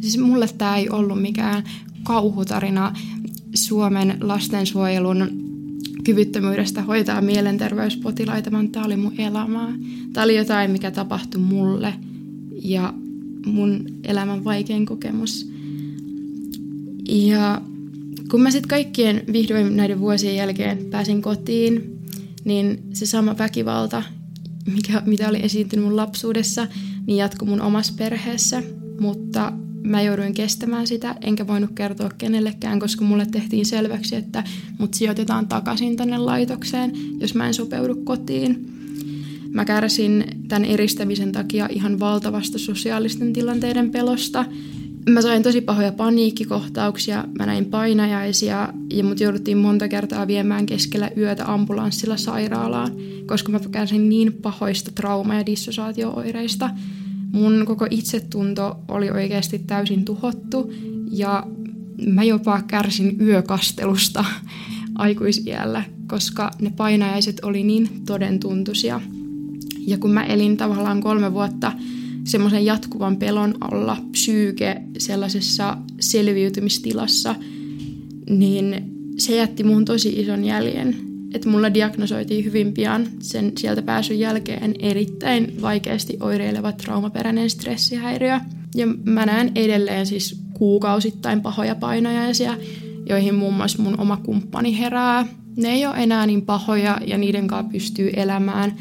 Siis mulle tämä ei ollut mikään kauhutarina Suomen lastensuojelun kyvyttömyydestä hoitaa mielenterveyspotilaita, vaan tämä oli mun elämää. Tämä oli jotain, mikä tapahtui mulle ja mun elämän vaikein kokemus. Ja kun mä sitten kaikkien vihdoin näiden vuosien jälkeen pääsin kotiin, niin se sama väkivalta, mikä, mitä oli esiintynyt mun lapsuudessa, niin jatkui mun omassa perheessä, mutta mä jouduin kestämään sitä, enkä voinut kertoa kenellekään, koska mulle tehtiin selväksi, että mut sijoitetaan takaisin tänne laitokseen, jos mä en sopeudu kotiin. Mä kärsin tämän eristämisen takia ihan valtavasta sosiaalisten tilanteiden pelosta, Mä sain tosi pahoja paniikkikohtauksia, mä näin painajaisia ja mut jouduttiin monta kertaa viemään keskellä yötä ambulanssilla sairaalaan, koska mä kärsin niin pahoista trauma- ja dissosiaatio-oireista. Mun koko itsetunto oli oikeasti täysin tuhottu ja mä jopa kärsin yökastelusta aikuisiällä, koska ne painajaiset oli niin todentuntuisia. Ja kun mä elin tavallaan kolme vuotta semmoisen jatkuvan pelon alla psyyke sellaisessa selviytymistilassa, niin se jätti muun tosi ison jäljen. Että mulla diagnosoitiin hyvin pian sen sieltä pääsyn jälkeen erittäin vaikeasti oireileva traumaperäinen stressihäiriö. Ja mä näen edelleen siis kuukausittain pahoja painajaisia, joihin muun muassa mun oma kumppani herää. Ne ei ole enää niin pahoja ja niiden kanssa pystyy elämään,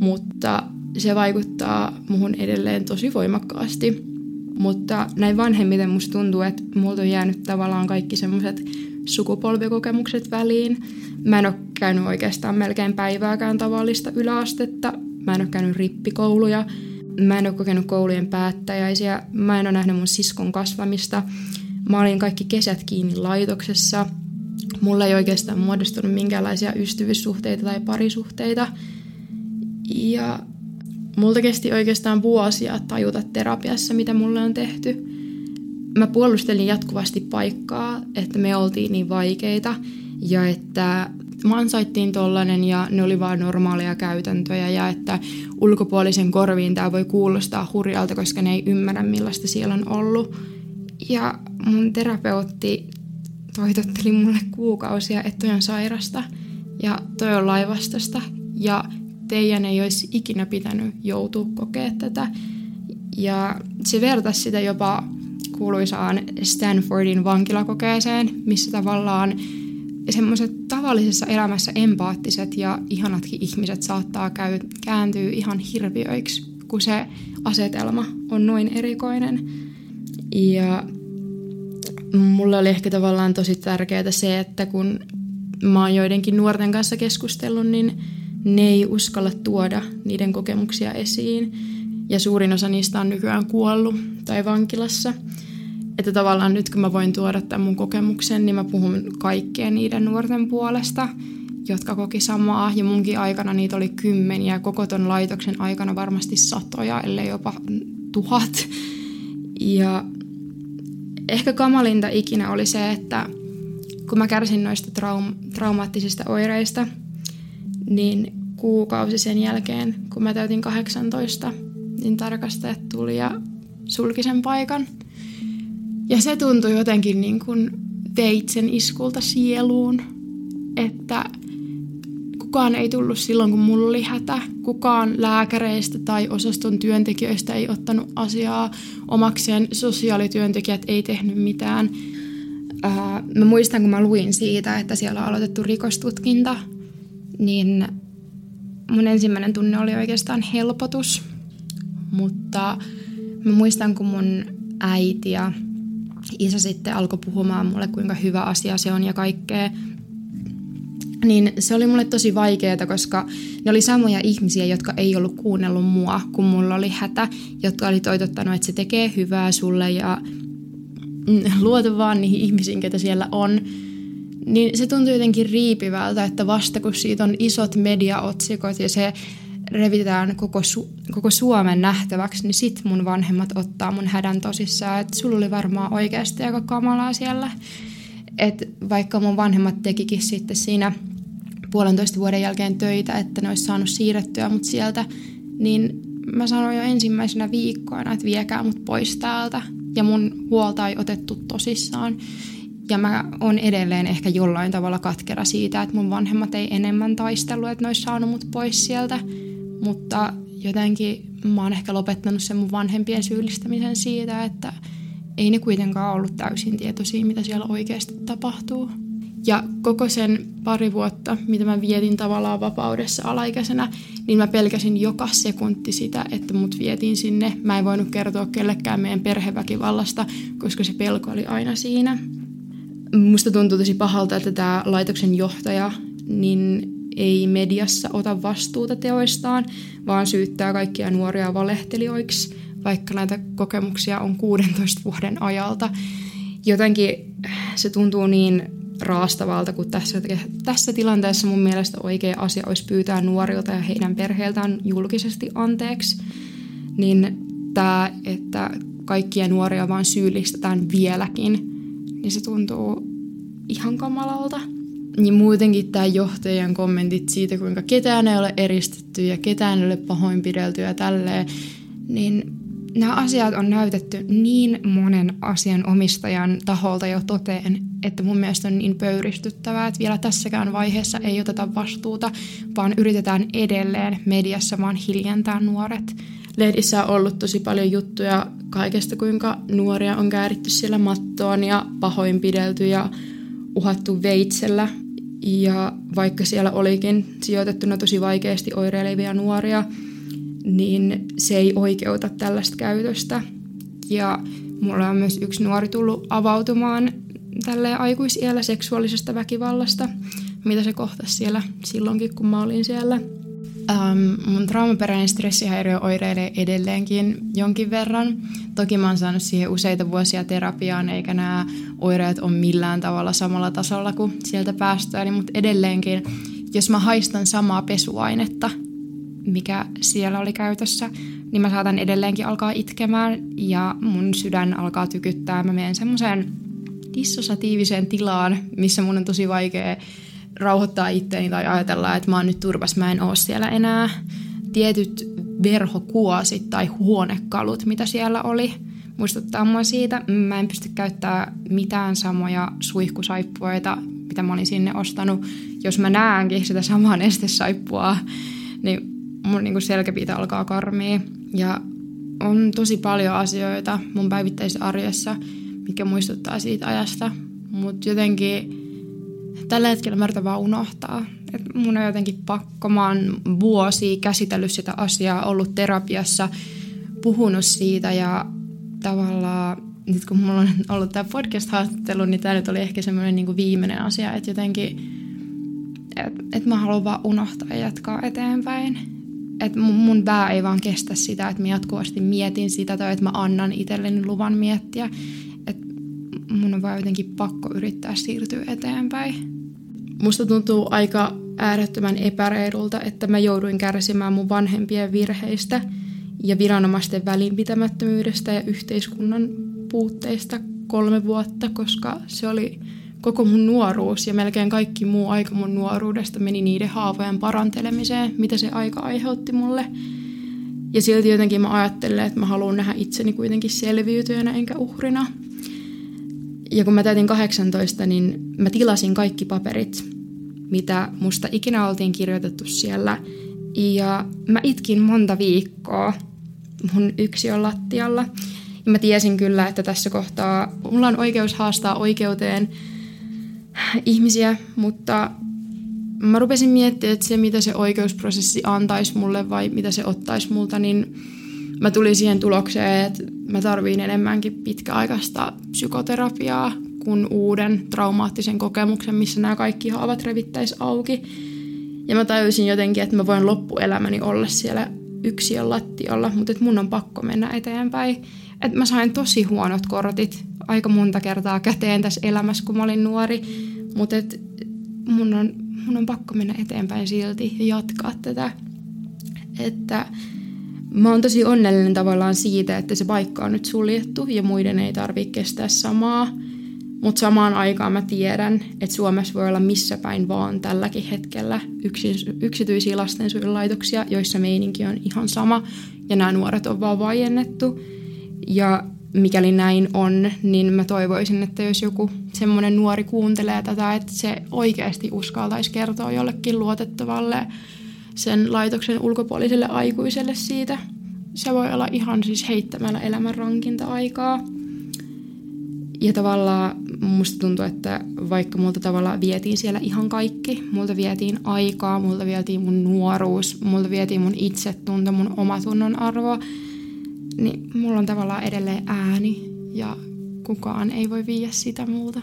mutta se vaikuttaa muhun edelleen tosi voimakkaasti. Mutta näin vanhemmiten musta tuntuu, että multa on jäänyt tavallaan kaikki semmoiset sukupolvikokemukset väliin. Mä en ole käynyt oikeastaan melkein päivääkään tavallista yläastetta. Mä en ole käynyt rippikouluja. Mä en ole kokenut koulujen päättäjäisiä. Mä en ole nähnyt mun siskon kasvamista. Mä olin kaikki kesät kiinni laitoksessa. Mulla ei oikeastaan muodostunut minkäänlaisia ystävyyssuhteita tai parisuhteita. Ja multa kesti oikeastaan vuosia tajuta terapiassa, mitä mulle on tehty. Mä puolustelin jatkuvasti paikkaa, että me oltiin niin vaikeita ja että mä ansaittiin tollanen ja ne oli vaan normaaleja käytäntöjä ja että ulkopuolisen korviin tämä voi kuulostaa hurjalta, koska ne ei ymmärrä millaista siellä on ollut. Ja mun terapeutti toitotteli mulle kuukausia, että toi on sairasta ja toi on laivastasta ja teidän ei olisi ikinä pitänyt joutua kokea tätä. Ja se vertasi sitä jopa kuuluisaan Stanfordin vankilakokeeseen, missä tavallaan semmoiset tavallisessa elämässä empaattiset ja ihanatkin ihmiset saattaa käy, kääntyä ihan hirviöiksi, kun se asetelma on noin erikoinen. Ja mulle oli ehkä tavallaan tosi tärkeää se, että kun mä oon joidenkin nuorten kanssa keskustellut, niin ne ei uskalla tuoda niiden kokemuksia esiin. Ja suurin osa niistä on nykyään kuollut tai vankilassa. Että tavallaan nyt kun mä voin tuoda tämän mun kokemuksen, niin mä puhun kaikkien niiden nuorten puolesta, jotka koki samaa. Ja munkin aikana niitä oli kymmeniä, koko ton laitoksen aikana varmasti satoja, ellei jopa tuhat. Ja ehkä kamalinta ikinä oli se, että kun mä kärsin noista traum- traumaattisista oireista, niin kuukausi sen jälkeen, kun mä täytin 18, niin tarkastajat tuli ja sulki sen paikan. Ja se tuntui jotenkin niin kuin veitsen iskulta sieluun, että kukaan ei tullut silloin, kun mulla oli hätä. Kukaan lääkäreistä tai osaston työntekijöistä ei ottanut asiaa omakseen. Sosiaalityöntekijät ei tehnyt mitään. Ää, mä muistan, kun mä luin siitä, että siellä on aloitettu rikostutkinta, niin mun ensimmäinen tunne oli oikeastaan helpotus. Mutta mä muistan, kun mun äiti ja isä sitten alkoi puhumaan mulle, kuinka hyvä asia se on ja kaikkea. Niin se oli mulle tosi vaikeaa, koska ne oli samoja ihmisiä, jotka ei ollut kuunnellut mua, kun mulla oli hätä, jotka oli toitottanut, että se tekee hyvää sulle ja luota vaan niihin ihmisiin, ketä siellä on niin se tuntuu jotenkin riipivältä, että vasta kun siitä on isot mediaotsikot ja se revitään koko, Su- koko Suomen nähtäväksi, niin sit mun vanhemmat ottaa mun hädän tosissaan, että sulla oli varmaan oikeasti aika kamalaa siellä. että vaikka mun vanhemmat tekikin sitten siinä puolentoista vuoden jälkeen töitä, että ne olisi saanut siirrettyä mut sieltä, niin mä sanoin jo ensimmäisenä viikkoina, että viekää mut pois täältä. Ja mun huolta ei otettu tosissaan. Ja mä oon edelleen ehkä jollain tavalla katkera siitä, että mun vanhemmat ei enemmän taistellut, että ne olisi saanut mut pois sieltä. Mutta jotenkin mä oon ehkä lopettanut sen mun vanhempien syyllistämisen siitä, että ei ne kuitenkaan ollut täysin tietoisia, mitä siellä oikeasti tapahtuu. Ja koko sen pari vuotta, mitä mä vietin tavallaan vapaudessa alaikäisenä, niin mä pelkäsin joka sekunti sitä, että mut vietiin sinne. Mä en voinut kertoa kellekään meidän perheväkivallasta, koska se pelko oli aina siinä. Musta tuntuu tosi pahalta, että tämä laitoksen johtaja niin ei mediassa ota vastuuta teoistaan, vaan syyttää kaikkia nuoria valehtelijoiksi, vaikka näitä kokemuksia on 16 vuoden ajalta. Jotenkin se tuntuu niin raastavalta, kun tässä, tässä tilanteessa mun mielestä oikea asia olisi pyytää nuorilta ja heidän perheiltään julkisesti anteeksi. Niin tämä, että kaikkia nuoria vaan syyllistetään vieläkin – niin se tuntuu ihan kamalalta. niin muutenkin tämä johtajien kommentit siitä, kuinka ketään ei ole eristetty ja ketään ei ole pahoinpidelty ja tälleen, niin nämä asiat on näytetty niin monen asian omistajan taholta jo toteen, että mun mielestä on niin pöyristyttävää, että vielä tässäkään vaiheessa ei oteta vastuuta, vaan yritetään edelleen mediassa vaan hiljentää nuoret. Lehdissä on ollut tosi paljon juttuja kaikesta, kuinka nuoria on kääritty siellä mattoon ja pahoinpidelty ja uhattu veitsellä. Ja vaikka siellä olikin sijoitettuna tosi vaikeasti oireilevia nuoria, niin se ei oikeuta tällaista käytöstä. Ja mulla on myös yksi nuori tullut avautumaan tälle aikuisiellä seksuaalisesta väkivallasta, mitä se kohtasi siellä silloinkin, kun mä olin siellä. Um, mun traumaperäinen stressihäiriö oireilee edelleenkin jonkin verran. Toki mä oon saanut siihen useita vuosia terapiaan, eikä nämä oireet ole millään tavalla samalla tasolla kuin sieltä päästöön, mutta edelleenkin, jos mä haistan samaa pesuainetta, mikä siellä oli käytössä, niin mä saatan edelleenkin alkaa itkemään ja mun sydän alkaa tykyttää. Mä menen semmoiseen dissosatiiviseen tilaan, missä mun on tosi vaikea rauhoittaa itteeni tai ajatella, että mä oon nyt turvas, mä en oo siellä enää. Tietyt verhokuosit tai huonekalut, mitä siellä oli, muistuttaa mua siitä. Mä en pysty käyttämään mitään samoja suihkusaippuoita, mitä mä olin sinne ostanut. Jos mä näenkin sitä samaa nestesaippua, niin mun niin selkäpiitä alkaa karmia. Ja on tosi paljon asioita mun päivittäisessä arjessa, mikä muistuttaa siitä ajasta. Mutta jotenkin tällä hetkellä mä yritän vaan unohtaa. Et mun on jotenkin pakko. Mä oon vuosia käsitellyt sitä asiaa, ollut terapiassa, puhunut siitä ja tavallaan nyt kun mulla on ollut tämä podcast-haastattelu, niin tämä nyt oli ehkä semmoinen niin viimeinen asia, että jotenkin, että et mä haluan vaan unohtaa ja jatkaa eteenpäin. Että mun, mun pää ei vaan kestä sitä, että mä jatkuvasti mietin sitä tai että mä annan itselleni luvan miettiä. Mun on vaan jotenkin pakko yrittää siirtyä eteenpäin. Musta tuntuu aika äärettömän epäreilulta, että mä jouduin kärsimään mun vanhempien virheistä ja viranomaisten välinpitämättömyydestä ja yhteiskunnan puutteista kolme vuotta, koska se oli koko mun nuoruus ja melkein kaikki muu aika mun nuoruudesta meni niiden haavojen parantelemiseen, mitä se aika aiheutti mulle. Ja silti jotenkin mä ajattelen, että mä haluan nähdä itseni kuitenkin selviytyjänä enkä uhrina. Ja kun mä täytin 18, niin mä tilasin kaikki paperit, mitä musta ikinä oltiin kirjoitettu siellä. Ja mä itkin monta viikkoa mun on lattialla. Ja mä tiesin kyllä, että tässä kohtaa mulla on oikeus haastaa oikeuteen ihmisiä, mutta mä rupesin miettimään, että se mitä se oikeusprosessi antaisi mulle vai mitä se ottaisi multa, niin mä tulin siihen tulokseen, että mä tarviin enemmänkin pitkäaikaista psykoterapiaa kuin uuden traumaattisen kokemuksen, missä nämä kaikki haavat revittäisi auki. Ja mä tajusin jotenkin, että mä voin loppuelämäni olla siellä yksiön lattialla, mutta että mun on pakko mennä eteenpäin. Että mä sain tosi huonot kortit aika monta kertaa käteen tässä elämässä, kun mä olin nuori, mutta et mun on, mun on pakko mennä eteenpäin silti ja jatkaa tätä. Että mä oon tosi onnellinen tavallaan siitä, että se paikka on nyt suljettu ja muiden ei tarvitse kestää samaa. Mutta samaan aikaan mä tiedän, että Suomessa voi olla missä päin vaan tälläkin hetkellä yksityisiä lastensuojelulaitoksia, joissa meininki on ihan sama ja nämä nuoret on vaan vaiennettu. Ja mikäli näin on, niin mä toivoisin, että jos joku semmoinen nuori kuuntelee tätä, että se oikeasti uskaltaisi kertoa jollekin luotettavalle sen laitoksen ulkopuoliselle aikuiselle siitä. Se voi olla ihan siis heittämällä elämän rankinta aikaa. Ja tavallaan musta tuntuu, että vaikka multa tavallaan vietiin siellä ihan kaikki, multa vietiin aikaa, multa vietiin mun nuoruus, multa vietiin mun itsetunto, mun omatunnon arvo, niin mulla on tavallaan edelleen ääni ja kukaan ei voi viiä sitä multa.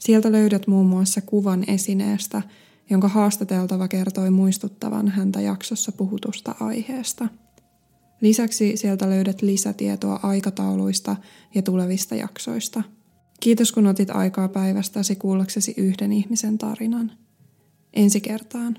Sieltä löydät muun muassa kuvan esineestä, jonka haastateltava kertoi muistuttavan häntä jaksossa puhutusta aiheesta. Lisäksi sieltä löydät lisätietoa aikatauluista ja tulevista jaksoista. Kiitos kun otit aikaa päivästäsi kuullaksesi yhden ihmisen tarinan. Ensi kertaan.